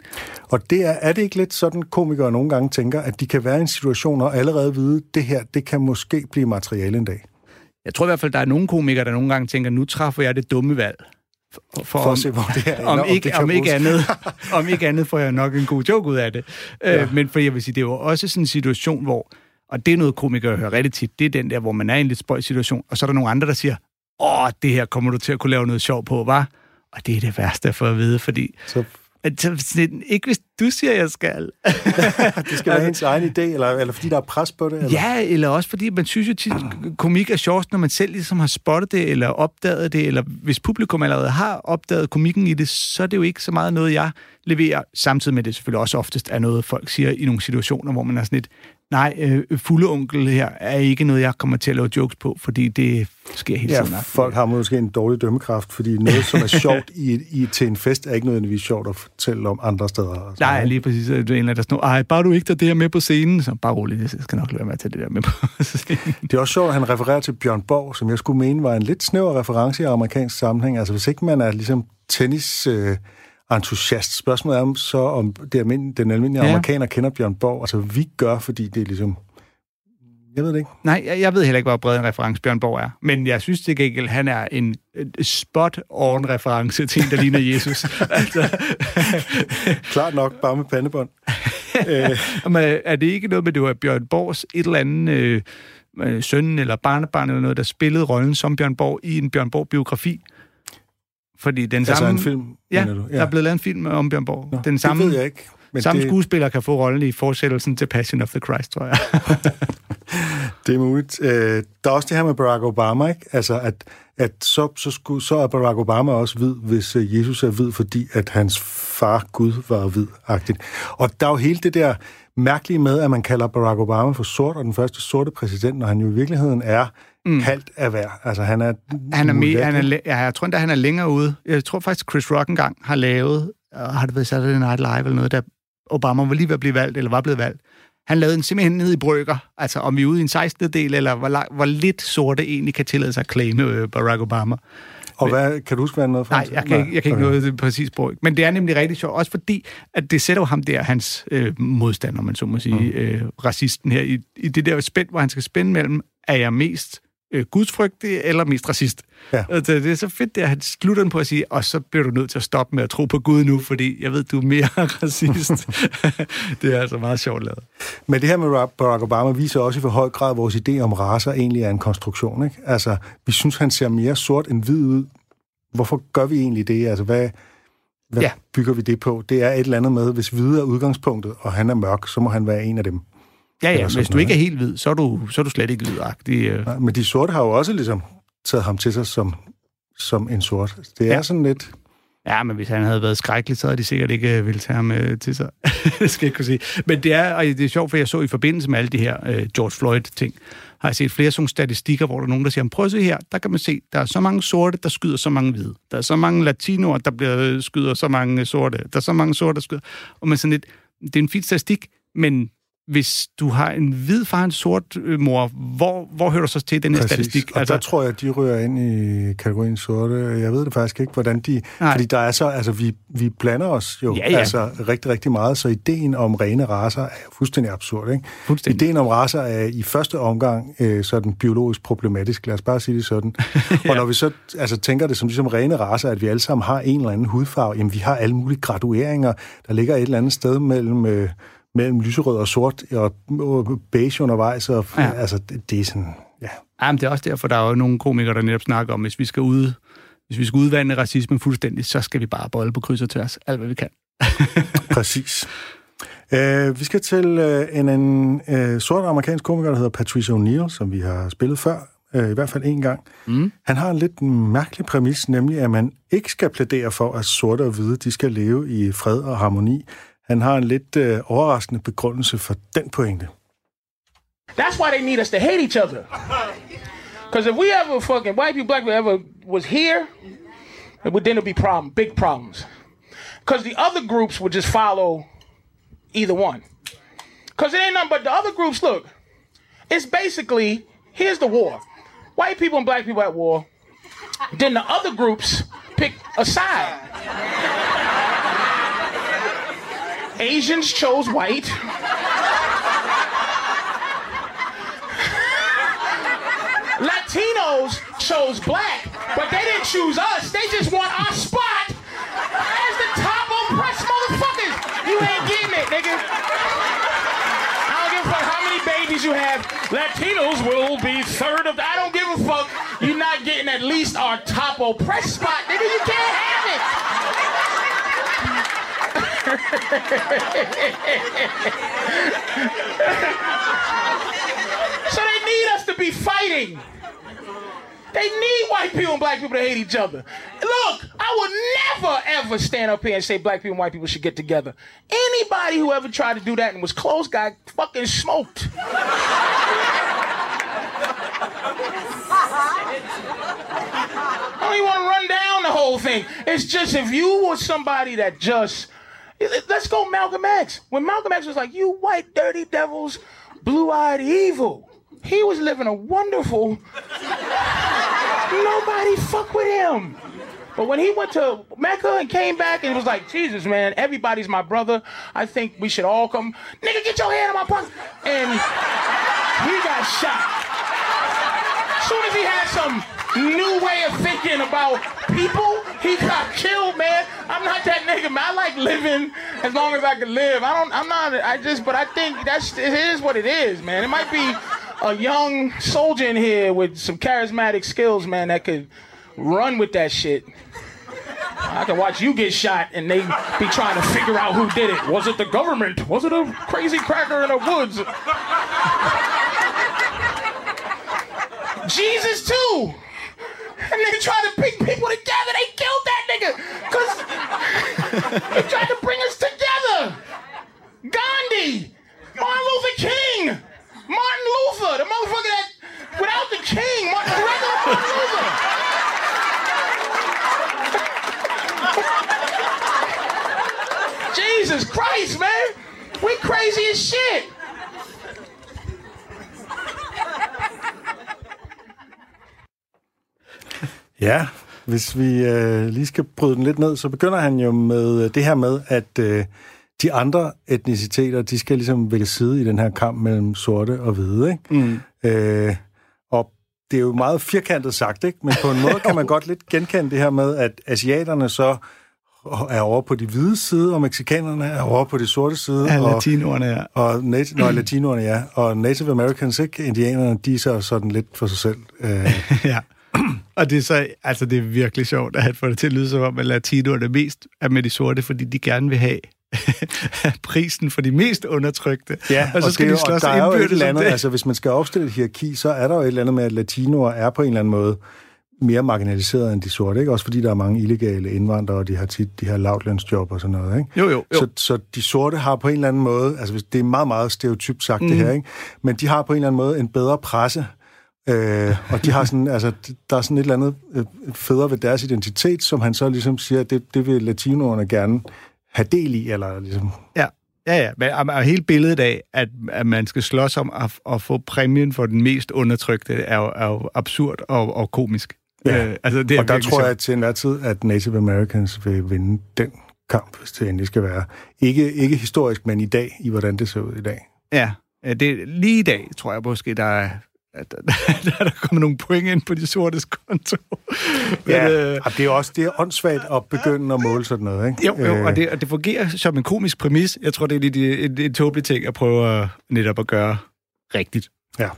Og det er, er det ikke lidt sådan, komikere nogle gange tænker, at de kan være i en situation og allerede vide, det her, det kan måske blive materiale en dag? Jeg tror i hvert fald, der er nogle komikere, der nogle gange tænker, nu træffer jeg det dumme valg. For, For at se, hvor det ender, om om ikke, det om, ikke andet, om ikke andet får jeg nok en god joke ud af det. Ja. Øh, men for jeg vil sige, det er jo også sådan en situation, hvor, og det er noget komikere hører rigtig tit, det er den der, hvor man er i en lidt spøj situation, og så er der nogle andre, der siger, åh, det her kommer du til at kunne lave noget sjov på, var? Og det er det værste få at vide, fordi Så at, så, ikke hvis du siger, jeg skal. Det skal være ens egen idé, eller, eller fordi der er pres på det? Eller? Ja, eller også fordi man synes jo tit, komik er sjovt, når man selv ligesom har spottet det, eller opdaget det, eller hvis publikum allerede har opdaget komikken i det, så er det jo ikke så meget noget, jeg leverer, samtidig med det selvfølgelig også oftest er noget, folk siger i nogle situationer, hvor man er sådan lidt, nej, øh, fulde onkel her er ikke noget, jeg kommer til at lave jokes på, fordi det sker helt Ja, sådan. folk har måske en dårlig dømmekraft, fordi noget, som er sjovt i, i, til en fest, er ikke nødvendigvis sjovt at fortælle om andre steder. Altså, Nej, lige præcis. Er en af der sådan, ej, bare du ikke tager det her med på scenen. Så bare roligt, jeg skal nok lade være med at tage det der med på scenen. Det er også sjovt, at han refererer til Bjørn Borg, som jeg skulle mene var en lidt snæver reference i amerikansk sammenhæng. Altså hvis ikke man er ligesom tennis... Øh, entusiast. Spørgsmålet er om så, om det almindelige, den almindelige ja. amerikaner kender Bjørn Borg. Altså, vi gør, fordi det er ligesom... Jeg ved det ikke. Nej, jeg, jeg ved heller ikke, hvor bred en reference Bjørn Borg er. Men jeg synes til gengæld, han er en spot-on reference til en, der ligner Jesus. altså, Klart nok, bare med pandebånd. øh, men er det ikke noget med, det var Bjørn Borgs et eller andet øh, øh, søn eller barnebarn eller noget, der spillede rollen som Bjørn Borg i en Bjørn Borg-biografi? Fordi den altså samme... en film, Ja, du? der er blevet lavet en film om Bjørn Borg. Nå, den samme, Det ved jeg ikke. Men samme det, skuespiller kan få rollen i fortsættelsen til Passion of the Christ, tror jeg. det er muligt. Øh, der er også det her med Barack Obama, ikke? Altså, at, at så, så, skulle, så er Barack Obama også hvid, hvis øh, Jesus er hvid, fordi at hans far Gud var hvid-agtigt. Og der er jo hele det der mærkelige med, at man kalder Barack Obama for sort, og den første sorte præsident, når han jo i virkeligheden er mm. halvt af hver. Altså, han er... Han er, med, han er, ja, jeg tror endda, han er længere ude. Jeg tror faktisk, Chris Rock engang har lavet, og har det været Saturday Night Live eller noget, da Obama var lige ved at blive valgt, eller var blevet valgt. Han lavede den simpelthen ned i brygger. Altså, om vi er ude i en 16. del, eller hvor, lang, hvor lidt sorte egentlig kan tillade sig at claime øh, Barack Obama. Og hvad, kan du huske, hvad han nåede frem Nej, jeg kan ikke, jeg kan ikke okay. det præcis brug. Men det er nemlig rigtig sjovt, også fordi, at det sætter jo ham der, hans øh, modstander, man så må sige, mm. øh, racisten her, i, i det der spænd, hvor han skal spænde mellem, er jeg mest øh, gudsfrygtig eller mest racist? Ja. Det, er så fedt, det, at han slutter på at sige, og så bliver du nødt til at stoppe med at tro på Gud nu, fordi jeg ved, du er mere racist. det er altså meget sjovt lavet. Men det her med Ra- Barack Obama viser også i for høj grad, at vores idé om racer egentlig er en konstruktion. Ikke? Altså, vi synes, han ser mere sort end hvid ud. Hvorfor gør vi egentlig det? Altså, hvad, hvad ja. bygger vi det på? Det er et eller andet med, hvis hvide er udgangspunktet, og han er mørk, så må han være en af dem. Ja, ja, hvis du noget, ikke er helt hvid, så er du, så er du slet ikke hvidagtig. Øh. Nej, Men de sorte har jo også ligesom taget ham til sig som, som en sort. Det er Ja. sådan lidt... Ja, men hvis han havde været skrækkelig, så havde de sikkert ikke øh, ville tage ham øh, til sig. det skal jeg ikke kunne sige. Men det er, og det er sjovt, for jeg så i forbindelse med alle de her øh, George Floyd-ting, har jeg set flere sådan statistikker, hvor der er nogen, der siger, prøv at se her, der kan man se, der er så mange sorte, der skyder så mange hvide. Der er så mange latinoer, der bliver øh, skyder så mange øh, sorte. Der er så mange sorte, der skyder. Og man sådan lidt, det er en fin statistik, men hvis du har en hvid far og en sort øh, mor, hvor, hvor hører du så til den her statistik? Og altså, der tror jeg, at de rører ind i kategorien sorte. Jeg ved det faktisk ikke, hvordan de... Nej. Fordi der er så... Altså, vi, vi blander os jo Ja, ja. Altså, rigtig, rigtig meget, så ideen om rene racer er fuldstændig absurd, ikke? Fuldstændig. Ideen om racer er i første omgang øh, sådan biologisk problematisk, lad os bare sige det sådan. ja. Og når vi så altså, tænker det som ligesom rene racer, at vi alle sammen har en eller anden hudfarve, jamen vi har alle mulige gradueringer, der ligger et eller andet sted mellem... Øh, mellem lyserød og sort og, beige undervejs, og Ja. altså, det, det er sådan, ja, Jamen, det er også derfor, der er jo nogle komikere, der netop snakker om, hvis vi skal ud, hvis vi skal udvande racismen fuldstændig, så skal vi bare bolle på kryds og tværs, alt hvad vi kan. Præcis. Uh, vi skal til uh, en, en uh, sort amerikansk komiker, der hedder Patricia O'Neill, som vi har spillet før, uh, i hvert fald en gang. Mm. Han har en lidt mærkelig præmis, nemlig at man ikke skal plædere for, at sorte og hvide de skal leve i fred og harmoni. Han har en lidt uh, overraskende begrundelse for den pointe. That's why they need us to hate each other. Because if we ever fucking white people, black people ever was here, it would then be problem, big problems. Because the other groups would just follow either one. Because it ain't nothing but the other groups. Look, it's basically here's the war. White people and black people at war. Then the other groups pick a side. Asians chose white. Latinos chose black, but they didn't choose us. They just want our spot as the top oppressed motherfuckers. You ain't getting it, nigga. I don't give a fuck how many babies you have. Latinos will be third of. I don't give a fuck. You're not getting at least our top oppressed spot, nigga. You can't have it. So they need us to be fighting. They need white people and black people to hate each other. Look, I would never ever stand up here and say black people and white people should get together. Anybody who ever tried to do that and was close got fucking smoked. I don't even want to run down the whole thing. It's just if you were somebody that just let's go Malcolm X. When Malcolm X was like, "You white dirty devils, blue-eyed evil," he was living a wonderful. Nobody fuck with him. But when he went to Mecca and came back and was like, Jesus, man, everybody's my brother. I think we should all come. Nigga, get your hand in my pocket. And he got shot. As soon as he had some new way of thinking about people, he got killed, man. I'm not that nigga, man. I like living as long as I can live. I don't, I'm not, I just, but I think that's, it is what it is, man. It might be a young soldier in here with some charismatic skills, man, that could run with that shit. I can watch you get shot and they be trying to figure out who did it. Was it the government? Was it a crazy cracker in the woods? Jesus too. And nigga tried to bring people together. They killed that nigga. Cause he tried to bring us together. Gandhi, Martin Luther King, Martin Luther, the motherfucker that without the king, Martin, regular Martin Luther. Jesus Christ, man. We crazy as shit. Ja, hvis vi øh, lige skal bryde den lidt ned, så begynder han jo med øh, det her med, at øh, de andre etniciteter, de skal ligesom vælge side i den her kamp mellem sorte og hvide, ikke? Mm. Øh, og det er jo meget firkantet sagt, ikke? Men på en måde kan man godt lidt genkende det her med, at asiaterne så er over på de hvide side, og mexikanerne er over på de sorte side. Ja, og, latinoerne, ja. Og nat- Nå, latinoerne, ja. Og Native Americans, ikke? Indianerne, de er så sådan lidt for sig selv. Øh, ja. Og det er så, altså det er virkelig sjovt, at får det til at lyde som om, at latinoerne mest er med de sorte, fordi de gerne vil have prisen for de mest undertrykte. Ja, og så skal det, de slås og der er jo et eller andet, det. altså hvis man skal opstille et hierarki, så er der jo et eller andet med, at latinoer er på en eller anden måde mere marginaliseret end de sorte, ikke? Også fordi der er mange illegale indvandrere, og de har tit de her lavtlønsjob og sådan noget, ikke? Jo, jo, jo. Så, så de sorte har på en eller anden måde, altså det er meget, meget stereotypt sagt mm. det her, ikke? Men de har på en eller anden måde en bedre presse, øh, og de har sådan, altså, der er sådan et eller andet øh, ved deres identitet, som han så ligesom siger, at det, det vil latinoerne gerne have del i, eller ligesom... Ja, ja, ja. Men og- og hele billedet af, at, at man skal slås om at, at få præmien for den mest undertrykte, er jo, er jo absurd og, og komisk. Ja. Øh, altså, det er og der tror jeg til enhver tid, at Native Americans vil vinde den kamp, hvis det endelig skal være. Ikke, ikke historisk, men i dag, i hvordan det ser ud i dag. Ja, øh, det, lige i dag tror jeg måske, der er, at der, der, der er kommet nogle point ind på de sortes konto. Men, Ja, øh, og det er også det er åndssvagt at begynde at måle sådan noget, ikke? jo, jo Øh, og, det, og det fungerer som en komisk præmis. Jeg tror, det er lidt en, en tåbelig ting at prøve at, netop at gøre rigtigt. Ja.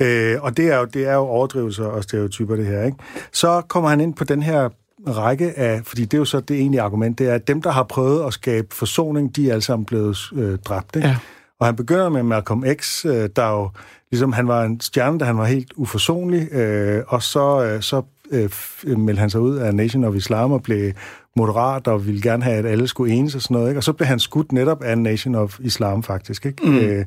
Øh, og det er, jo, det er jo overdrivelser og stereotyper, det her, ikke? Så kommer han ind på den her række af, fordi det er jo så det egentlige argument, det er, at dem, der har prøvet at skabe forsoning, de er alle sammen blevet øh, dræbt, ikke? Ja. Og han begynder med Malcolm X, øh, der jo, ligesom han var en stjerne, da han var helt uforsonlig, øh, og så, øh, så øh, f- meldte han sig ud af Nation of Islam og blev moderat og ville gerne have, at alle skulle enes og sådan noget, ikke? Og så blev han skudt netop af Nation of Islam, faktisk, ikke? Mm. Øh,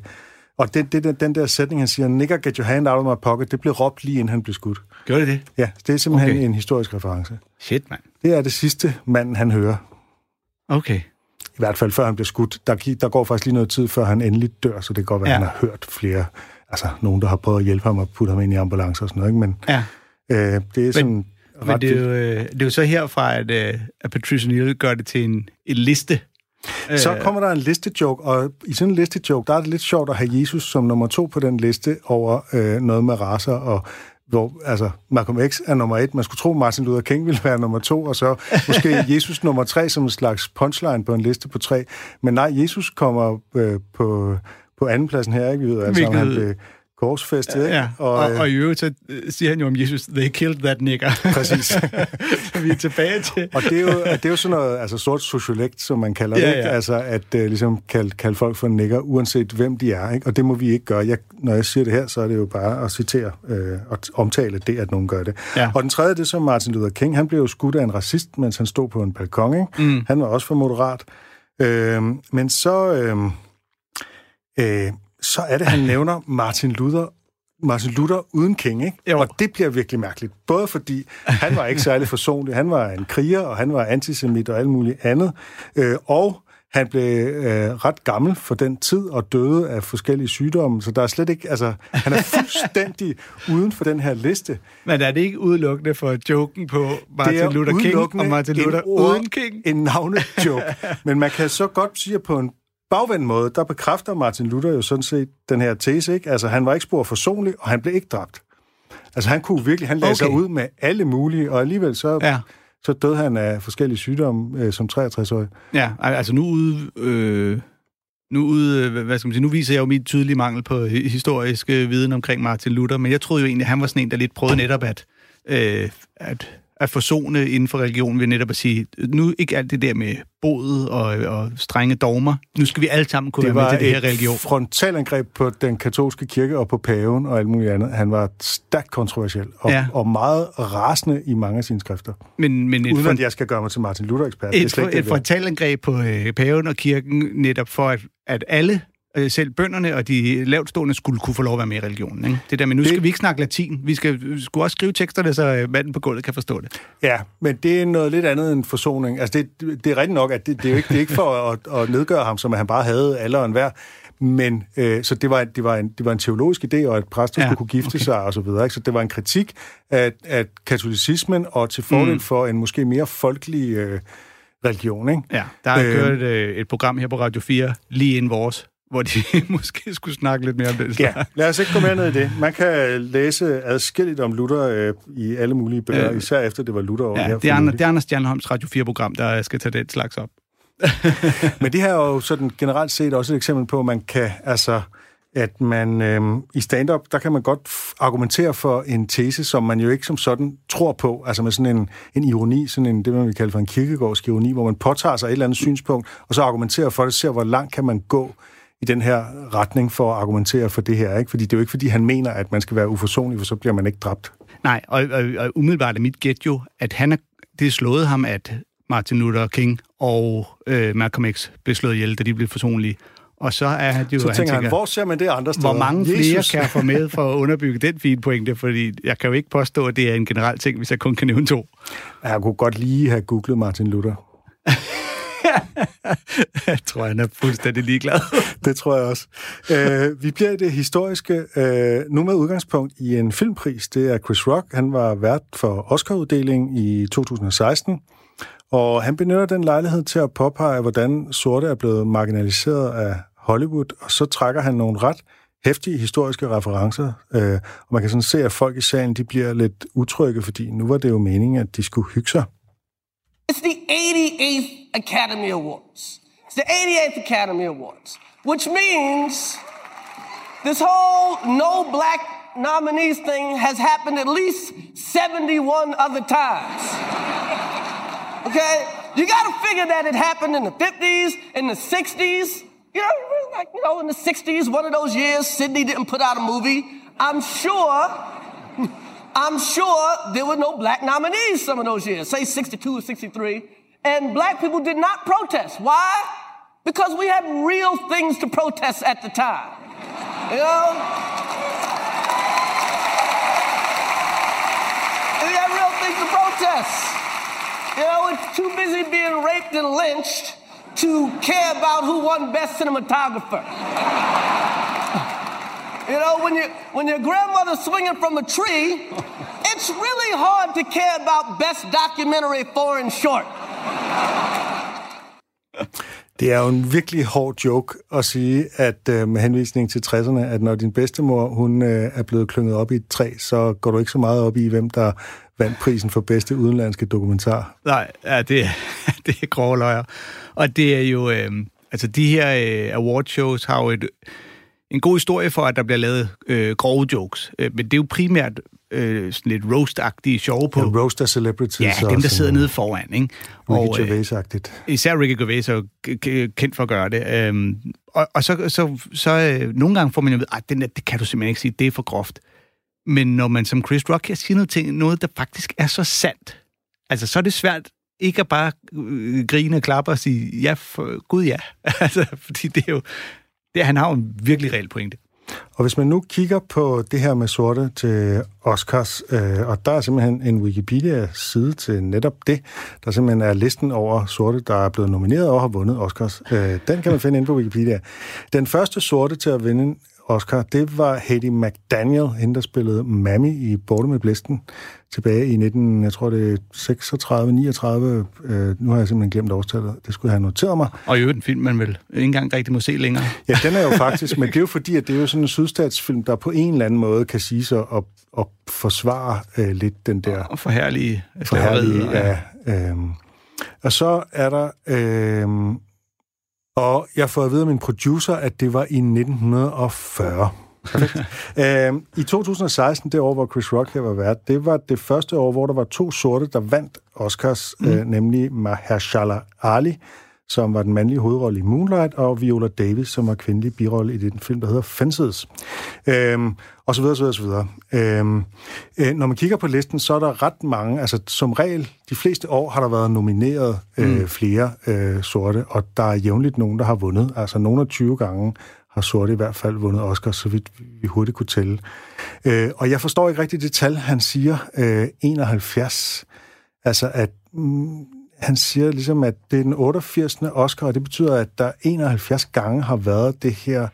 og det, det, den- den der sætning, han siger, nigger, get your hand out of my pocket, det blev råbt lige inden han blev skudt. Gør det det? Ja, det er simpelthen Okay. en historisk reference. Shit, mand. Det er det sidste mand, han hører. Okay. I hvert fald før han bliver skudt. Der, der går faktisk lige noget tid, før han endelig dør, så det kan godt være, Ja. han har hørt flere, altså nogen, der har prøvet at hjælpe ham og putte ham ind i ambulance og sådan noget, ikke? Men Ja. øh, det er sådan Men ret det er, jo, øh, det er jo så herfra, at, øh, at Patricia Neal gør det til en, en liste. Så kommer der en listejoke, og i sådan en listejoke, der er det lidt sjovt at have Jesus som nummer to på den liste over øh, noget med raser, og hvor altså, Malcolm X er nummer et. Man skulle tro, Martin Luther King ville være nummer to, og så måske Jesus nummer tre som en slags punchline på en liste på tre. Men nej, Jesus kommer øh, på, på andenpladsen her, ikke? Vi ved alle sammen, han Hvilket- blev korsfæstet, ikke? Ja, og, og, øh, og i øvrigt så øh, siger han jo om Jesus, they killed that nigger. Præcis. Så vi er tilbage til... Og det er, jo, det er jo sådan noget altså sort sociolekt, som man kalder det, ikke? ja. Altså at uh, ligesom kalde, kalde folk for nigger, uanset hvem de er, ikke? Og det må vi ikke gøre. Jeg, når jeg siger det her, så er det jo bare at citere øh, og omtale det, at nogen gør det. Ja. Og den tredje, det er som Martin Luther King. Han blev jo skudt af en racist, mens han stod på en balkon, ikke? Mm. Han var også for moderat. Øh, men så... Øh, øh, så er det, han nævner Martin Luther Martin Luther uden King, ikke? Jo. Og det bliver virkelig mærkeligt. Både fordi han var ikke særlig forsonlig, han var en kriger, og han var antisemit og alt muligt andet. Øh, og han blev øh, ret gammel for den tid og døde af forskellige sygdomme, så der er slet ikke, altså, han er fuldstændig uden for den her liste. Men er det ikke udelukkende for joken på Martin er Luther King og Martin Luther ord- uden King? En navnejoke. Men man kan så godt sige, at på en bagvendt måde, der bekræfter Martin Luther jo sådan set den her tese, ikke? Altså, han var ikke spor forsonlig, og han blev ikke dræbt. Altså, han kunne virkelig, han lagde okay. sig ud med alle mulige, og alligevel så, Ja. så døde han af forskellige sygdomme øh, som 63-årig. Ja, al- altså nu ude... Øh, nu, ude, øh, hvad skal man sige, nu viser jeg jo mit tydelige mangel på hi- historisk øh, viden omkring Martin Luther, men jeg troede jo egentlig, at han var sådan en, der lidt prøvede netop at, øh, at, at forsone inden for religionen ved netop at sige, nu ikke alt det der med bodet og, og strenge dogmer, nu skal vi alle sammen kunne Det være med til det her et religion. frontalangreb på den katolske kirke og på paven og alt muligt andet. Han var stærkt kontroversiel og, Ja. og meget rasende i mange af sine skrifter. Men, men et, Uden front- at jeg skal gøre mig til Martin Luther-ekspert. Det er et, slet et, ikke et det, vil. frontalangreb på øh, paven og kirken, netop for, at, at alle, øh, selv bønderne og de lavtstående, skulle kunne få lov at være med i religionen. Ikke? Det der med, nu Det- skal vi ikke snakke latin, vi skal vi skulle også skrive teksterne, så øh, manden på gulvet kan forstå det. Ja, men det er noget lidt andet end forsoning. Altså, det, det er rigtigt nok, at det, det, er jo ikke, det er ikke for at, at nedgøre ham, som at han bare havde alle og enhver. Men øh, så det var, det, var en, det var en teologisk idé, og at præster Ja, skulle kunne gifte okay. sig og så videre. Ikke? Så det var en kritik af, af katolicismen, og til fordel Mm. for en måske mere folkelig øh, religion. Ikke? Ja, der er Øhm. kørt øh, et program her på Radio 4, lige inden vores, hvor de måske skulle snakke lidt mere om det. Ja, lad os ikke gå mere ned i det. Man kan læse adskilligt om Luther øh, i alle mulige bøger, Øh. øh, især efter det var Luther over ja her. det, er nylig. det er Anders Stjernholms Radio 4-program, der skal tage den slags op. Men det her er jo sådan generelt set også et eksempel på, at man kan, altså, at man øhm, i stand-up, der kan man godt argumentere for en tese, som man jo ikke som sådan tror på, altså med sådan en, en ironi, sådan en, det man vil kalde for en kirkegårdsk ironi, hvor man påtager sig et eller andet synspunkt, og så argumenterer for det, ser hvor langt kan man gå den her retning for at argumentere for det her, ikke? Fordi det er jo ikke, fordi han mener, at man skal være uforsonlig, for så bliver man ikke dræbt. Nej, og, og, og umiddelbart er mit gæt jo, at han er, det er slået ham, at Martin Luther King og øh, Malcolm X blev slået ihjel, da de blev forsonlige. Og så er han jo, Så tænker han, tænker, hvor ser man det andre steder? hvor mange flere Jesus. kan jeg få med for at underbygge den fine pointe, fordi jeg kan jo ikke påstå, at det er en generel ting, hvis jeg kun kan nævne to. Jeg kunne godt lige have googlet Martin Luther. Jeg tror, han er fuldstændig ligeglad. Det tror jeg også. Øh, vi bliver i det historiske, øh, nu med udgangspunkt i en filmpris. Det er Chris Rock. Han var vært for Oscar-uddelingen i 2016, og han benytter den lejlighed til at påpege, hvordan sorte er blevet marginaliseret af Hollywood, og så trækker han nogle ret hæftige historiske referencer, øh, og man kan sådan se, at folk i salen de bliver lidt utrygge, fordi nu var det jo meningen, at de skulle hygge sig. It's the 88th Academy Awards. It's the 88th Academy Awards, which means this whole no black nominees thing has happened at least 71 other times. Okay? You gotta figure that it happened in the 50s, in the 60s. You know, like, you know, in the 60s, one of those years, Sydney didn't put out a movie. I'm sure I'm sure there were no black nominees some of those years, say 62 or 63, and black people did not protest. Why? Because we had real things to protest at the time. You know? We had real things to protest. You know, we're too busy being raped and lynched to care about who won best cinematographer. You know, when, you, when your grandmother's swinging from a tree, it's really hard to care about best documentary foreign short. Det er jo en virkelig hård joke at sige, at øh, med henvisning til 60'erne, at når din bedstemor hun øh, er blevet klynget op i et træ, så går du ikke så meget op i, hvem der vandt prisen for bedste udenlandske dokumentar. Nej, ja, det, er, det er grove løjer. Og det er jo... Øh, altså, de her øh, awardshows har jo et... en god historie for, at der bliver lavet øh, grove jokes. Øh, men det er jo primært øh, sådan lidt roast-agtige sjove på. Ja, roast af celebrities. Ja, dem, der sidder nede foran. Ikke? Ricky øh, Gervais-agtigt. Især Ricky Gervais er jo kendt for at gøre det. Øhm, og, og så, så, så øh, nogle gange får man jo ved, at den der, det kan du simpelthen ikke sige, det er for groft. Men når man som Chris Rock kan sige noget, ting, noget der faktisk er så sandt, altså så er det svært ikke at bare øh, grine og klappe og sige, ja, for, gud ja. altså, fordi det er jo, det, han har jo en virkelig reel pointe. Og hvis man nu kigger på det her med sorte til Oscars, øh, og der er simpelthen en Wikipedia-side til netop det, der simpelthen er listen over sorte, der er blevet nomineret og har vundet Oscars. Øh, den kan man finde inde på Wikipedia. Den første sorte til at vinde Oscar, det var Hedy McDaniel, hende der spillede Mammy i Borte med Blæsten tilbage i 19, jeg tror det er 36, 39. Øh, nu har jeg simpelthen glemt årstallet. Det skulle jeg have noteret mig. Og i øvrigt en film, man vel ikke engang rigtig må se længere. Ja, den er jo faktisk, men det er jo fordi, at det er jo sådan en sydstatsfilm, der på en eller anden måde kan sige sig at, at forsvare øh, lidt den der... Og forhærlige. Forhærlige, ja. Øh, og så er der... Øh, og jeg får at vide af min producer, at det var i 1940. øhm, I 2016, det år, hvor Chris Rock her var vært, det var det første år, hvor der var to sorte, der vandt Oscars, mm. øh, nemlig Mahershala Ali, som var den mandlige hovedrolle i Moonlight, og Viola Davis, som var kvindelig birolle i den film, der hedder Fences. Øhm, og så videre, så videre, så videre. Øhm, øh, når man kigger på listen, så er der ret mange, altså som regel, de fleste år har der været nomineret øh, mm. flere øh, sorte, og der er jævnligt nogen, der har vundet. Altså nogle af 20 gange har sorte i hvert fald vundet Oscar, så vidt vi hurtigt kunne tælle. Øh, og jeg forstår ikke rigtigt det tal, han siger, øh, 71. Altså, at mm, han siger ligesom, at det er den 88. Oscar, og det betyder, at der 71 gange har været det her...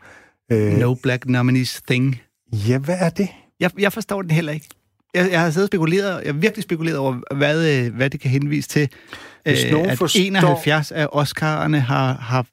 Øh, no Black Nominees thing. Ja, hvad er det? Jeg, jeg forstår den heller ikke. Jeg, jeg har siddet og spekuleret, jeg har virkelig spekuleret over, hvad, øh, hvad det kan henvise til. Hvis øh, at forstår... 71 af Oscar'erne har, har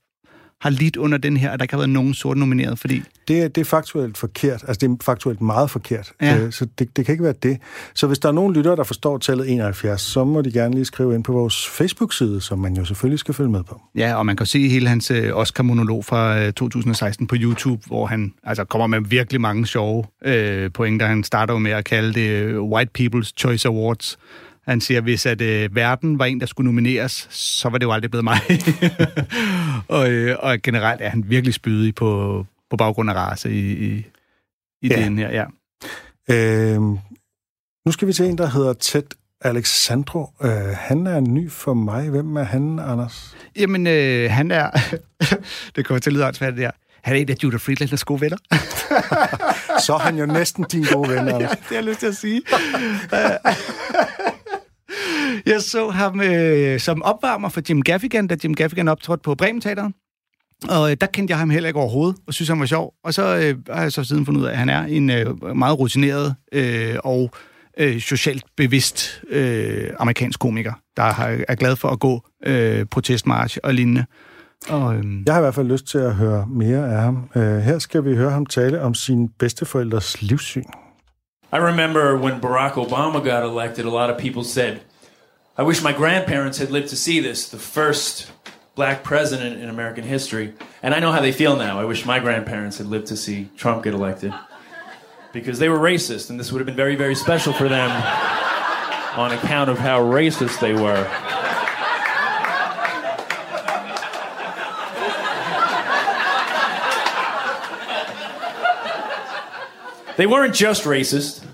har lidt under den her, at der ikke har været nogen sort nomineret, fordi... Det, det er faktuelt forkert. Altså, det er faktuelt meget forkert. Ja. Øh, så det, det kan ikke være det. Så hvis der er nogen lyttere, der forstår tallet 71, så må de gerne lige skrive ind på vores Facebook-side, som man jo selvfølgelig skal følge med på. Ja, og man kan se hele hans øh, Oscar-monolog fra 2016 øh, på YouTube, hvor han altså, kommer med virkelig mange sjove øh, pointer. Han starter jo med at kalde det White People's Choice Awards, han siger, hvis at øh, verden var en, der skulle nomineres, så var det jo aldrig blevet mig. og, øh, og generelt er han virkelig spydig på, på baggrund af race i, i, i ja. den her, ja. Øhm, nu skal vi til en, der hedder Ted Alexandro. Øh, han er ny for mig. Hvem er han, Anders? Jamen, øh, han er... det kommer til at lyde åndssvagt, det her. Han er en af Judah Friedlanders gode venner. så er han jo næsten din gode ven, Anders. ja, det har jeg lyst til at sige. Jeg så ham øh, som opvarmer for Jim Gaffigan, da Jim Gaffigan optrådte på Bremen Teateren. Og øh, der kendte jeg ham heller ikke overhovedet, og synes, han var sjov. Og så øh, har jeg så siden fundet ud af, at han er en øh, meget rutineret øh, og øh, socialt bevidst øh, amerikansk komiker, der har, er glad for at gå øh, protestmarch og lignende. Og, øh, jeg har i hvert fald lyst til at høre mere af ham. Uh, her skal vi høre ham tale om sin bedsteforældres livssyn. I remember when Barack Obama got elected, a lot of people said, I wish my grandparents had lived to see this, the first black president in American history. And I know how they feel now. I wish my grandparents had lived to see Trump get elected. Because they were racist, and this would have been very, very special for them on account of how racist they were. They weren't just racist,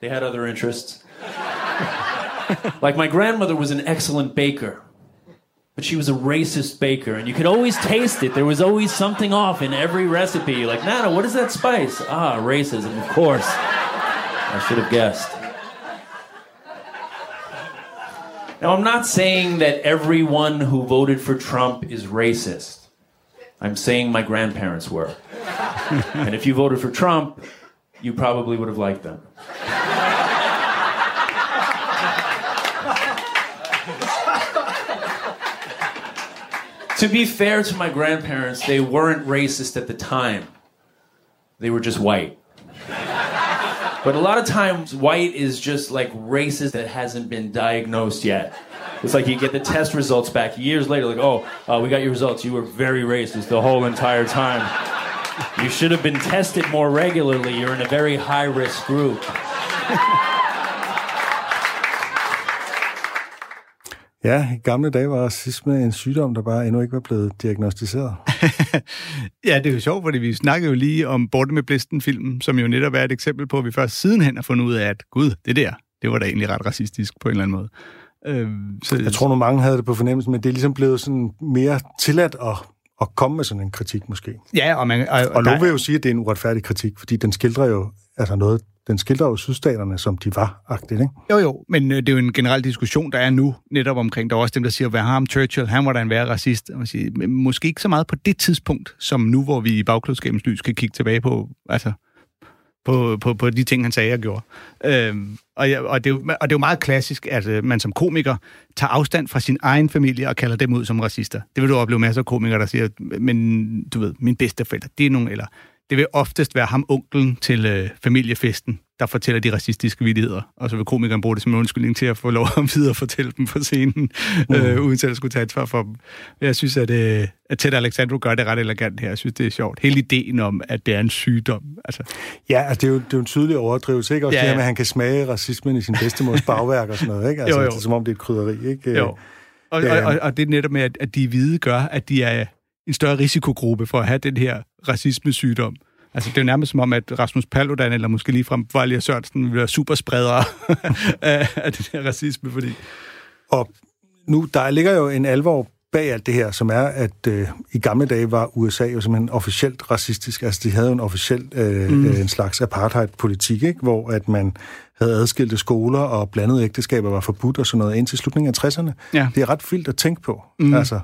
they had other interests. like my grandmother was an excellent baker, but she was a racist baker, and you could always taste it. There was always something off in every recipe. like, Nana, what is that spice? Ah, racism, of course. I should have guessed. Now, I'm not saying that everyone who voted for Trump is racist. I'm saying my grandparents were. and if you voted for Trump, you probably would have liked them. To be fair to my grandparents, they weren't racist at the time. They were just white. But a lot of times, white is just like racist that hasn't been diagnosed yet. It's like you get the test results back years later, like, oh, uh, we got your results. You were very racist the whole entire time. You should have been tested more regularly. You're in a very high risk group. Ja, i gamle dage var racisme en sygdom, der bare endnu ikke var blevet diagnostiseret. Ja, det er jo sjovt, fordi vi snakkede jo lige om Borte med Blisten-filmen, som jo netop er et eksempel på, at vi først sidenhen har fundet ud af, at gud, det der, det var da egentlig ret racistisk på en eller anden måde. Øh, så, Jeg tror nu, mange havde det på fornemmelsen, men det er ligesom blevet sådan mere tilladt at, at komme med sådan en kritik, måske. Ja, og, man, og, Og der- nu vil jo sige, at det er en uretfærdig kritik, fordi den skildrer jo altså noget, den skildrer jo sydstaterne, som de var, agtigt, ikke? Jo, jo, men øh, det er jo en generel diskussion, der er nu netop omkring. Der er også dem, der siger, hvad har ham Churchill, han var da en værre racist. Man siger, men måske ikke så meget på det tidspunkt, som nu, hvor vi i bagklodskabens lys kan kigge tilbage på, altså, på, på, på de ting, han sagde og gjorde. Øhm, og, ja, og, det er jo, og det er jo meget klassisk, at øh, man som komiker tager afstand fra sin egen familie og kalder dem ud som racister. Det vil du opleve masser af komikere, der siger, men du ved, min bedsteforældre, det er nogen, eller det vil oftest være ham, onkelen til øh, familiefesten, der fortæller de racistiske vidigheder. Og så vil komikeren bruge det som en undskyldning til at få lov at videre fortælle dem på scenen, mm. øh, uden til at skulle tage ansvar for dem. Jeg synes, at, øh, at Ted Alexandro gør det ret elegant her. Jeg synes, det er sjovt. Hele ideen om, at det er en sygdom. Altså, Ja, altså, det er jo, det er jo en tydelig overdrivelse, ikke? Også Ja, ja, det her med, at han kan smage racismen i sin bedstemors bagværk og sådan noget, ikke? Altså, Jo, jo. Det er, som om det er et krydderi, ikke? Jo. Og, Ja. og, og, og det er netop med, at, at de hvide gør, at de er en større risikogruppe for at have den her racismesygdom. Altså, det er jo nærmest som om, at Rasmus Paludan, eller måske ligefrem Vejle Sørensen, vil være superspredere af, af den her racisme, fordi... Og nu, der ligger jo en alvor bag alt det her, som er, at øh, i gamle dage var USA jo simpelthen officielt racistisk. Altså, de havde jo en officiel, øh, mm. en slags apartheid-politik, ikke? hvor at man havde adskilte skoler, og blandede ægteskaber var forbudt og sådan noget, indtil slutningen af 60'erne. Ja. Det er ret vildt at tænke på. Mm. Altså,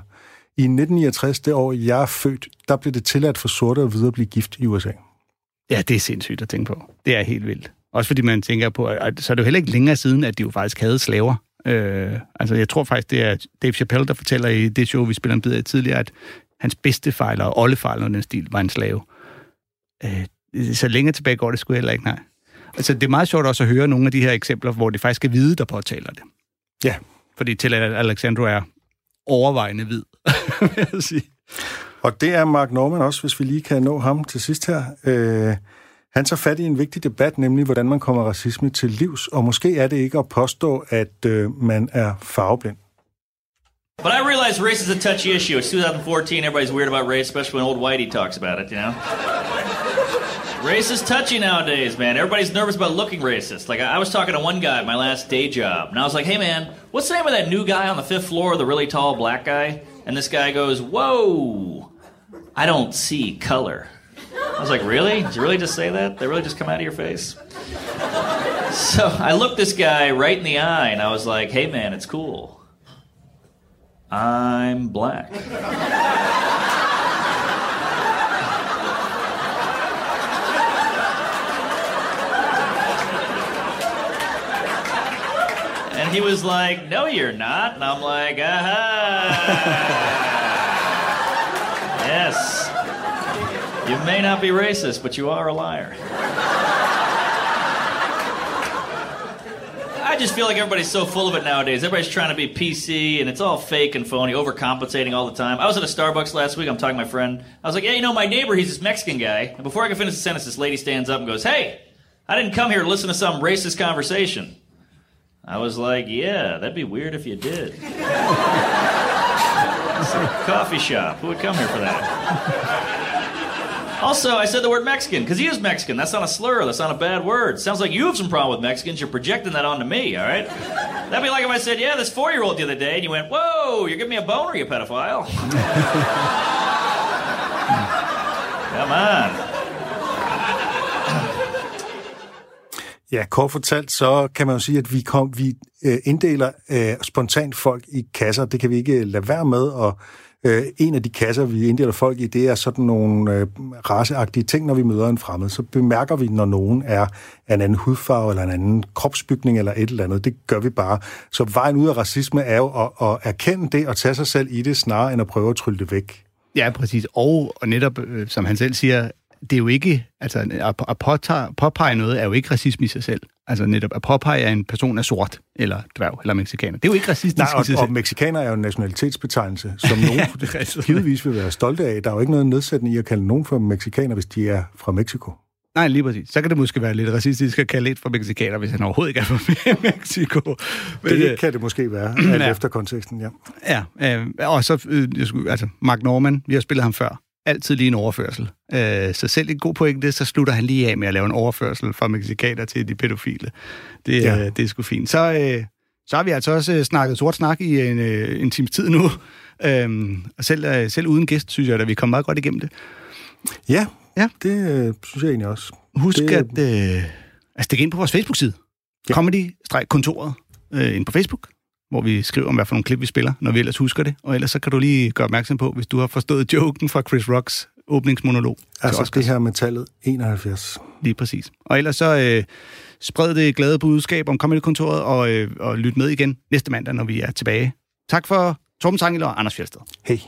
i 1969, det år, jeg er født, der blev det tilladt for sorte og hvide at blive gift i USA. Ja, det er sindssygt at tænke på. Det er helt vildt. Også fordi man tænker på, at så er det jo heller ikke længere siden, at de jo faktisk havde slaver. Øh, altså, jeg tror faktisk, det er Dave Chappelle, der fortæller i det show, vi spiller en bid af tidligere, at hans bedste fejler og oldefejler og den stil var en slave. Øh, så længere tilbage går det sgu heller ikke, nej. Altså, det er meget sjovt også at høre nogle af de her eksempler, hvor det faktisk er hvide, der påtaler det. Ja. Fordi til at Alexandro er overvejende hvid, vil jeg sige. Og det er Mark Norman også, hvis vi lige kan nå ham til sidst her. Øh, han tager fat i en vigtig debat, nemlig hvordan man kommer racisme til livs, og måske er det ikke at påstå, at øh, man er farveblind. But I realize race is a touchy issue. It's 2014. Everybody's weird about race, especially when old Whitey talks about it, you know? Race is touchy nowadays, man. Everybody's nervous about looking racist. Like, I I was talking to one guy at my last day job, and I was like, hey, man, what's the name of that new guy on the fifth floor, the really tall black guy? And this guy goes, whoa, I don't see color. I was like, really? Did you really just say that? They really just come out of your face? So I looked this guy right in the eye, and I was like, hey, man, it's cool. I'm black. He was like, No, you're not. And I'm like, Aha. yes. You may not be racist, but you are a liar. I just feel like everybody's so full of it nowadays. Everybody's trying to be PC, and it's all fake and phony, overcompensating all the time. I was at a Starbucks last week. I'm talking to my friend. I was like, "Yeah, you know, my neighbor, he's this Mexican guy." And before I can finish the sentence, this lady stands up and goes, "Hey, I didn't come here to listen to some racist conversation." I was like, "Yeah, that'd be weird if you did." it's a coffee shop. Who would come here for that? Also, I said the word Mexican because he is Mexican. That's not a slur. That's not a bad word. Sounds like you have some problem with Mexicans. You're projecting that onto me, all right? That'd be like if I said, yeah, this four year old the other day, and you went, whoa, you're giving me a boner, you pedophile. Come on. Ja, kort fortalt, så kan man jo sige, at vi, kom, vi øh, inddeler øh, spontant folk i kasser. Det kan vi ikke øh, lade være med, og øh, en af de kasser, vi inddeler folk i, det er sådan nogle øh, raceagtige ting, når vi møder en fremmed. Så bemærker vi, når nogen er af en anden hudfarve, eller en anden kropsbygning, eller et eller andet. Det gør vi bare. Så vejen ud af racisme er jo at, at erkende det, og tage sig selv i det, snarere end at prøve at trylle det væk. Ja, præcis. Og, og netop, øh, som han selv siger, det er jo ikke, altså at, at påtage, påpege noget er jo ikke racisme i sig selv. Altså netop at påpege, at en person er sort, eller dværg, eller mexikaner. Det er jo ikke racistisk Nej, i sig og, og selv. mexikaner er jo en nationalitetsbetegnelse, som nogen rigtigt. givetvis vil være stolte af. Der er jo ikke noget nedsættende i at kalde nogen for mexikaner, hvis de er fra Mexico. Nej, lige præcis. Så kan det måske være lidt racistisk at kalde et for mexikaner, hvis han overhovedet ikke er fra Mexico. Men, Det kan det måske være, alt Ja. efter konteksten, ja. Ja, øh, og så, øh, jeg skulle, altså, Mark Norman, vi har spillet ham før. Altid lige en overførsel. Øh, så selv en god pointe, så slutter han lige af med at lave en overførsel fra mexikaner til de pædofile. Det, Ja. øh, det er sgu fint. Så, øh, så har vi altså også øh, snakket sort snak i en, øh, en times tid nu. Øhm, og selv, øh, selv uden gæst, synes jeg, at vi kom meget godt igennem det. Ja, Ja. det øh, synes jeg egentlig også. Husk Det- at øh, altså, stikke ind på vores Facebook-side. Ja. Comedy-kontoret øh, ind på Facebook, hvor vi skriver om, hvad for nogle klip vi spiller, når vi ellers husker det. Og ellers så kan du lige gøre opmærksom på, hvis du har forstået joken fra Chris Rocks åbningsmonolog. Altså det her med tallet 71. Lige præcis. Og ellers så øh, spred det glade budskab om Comedy-kontoret, og, øh, og lyt med igen næste mandag, når vi er tilbage. Tak for Torben Sangel og Anders Fjeldsted. Hej.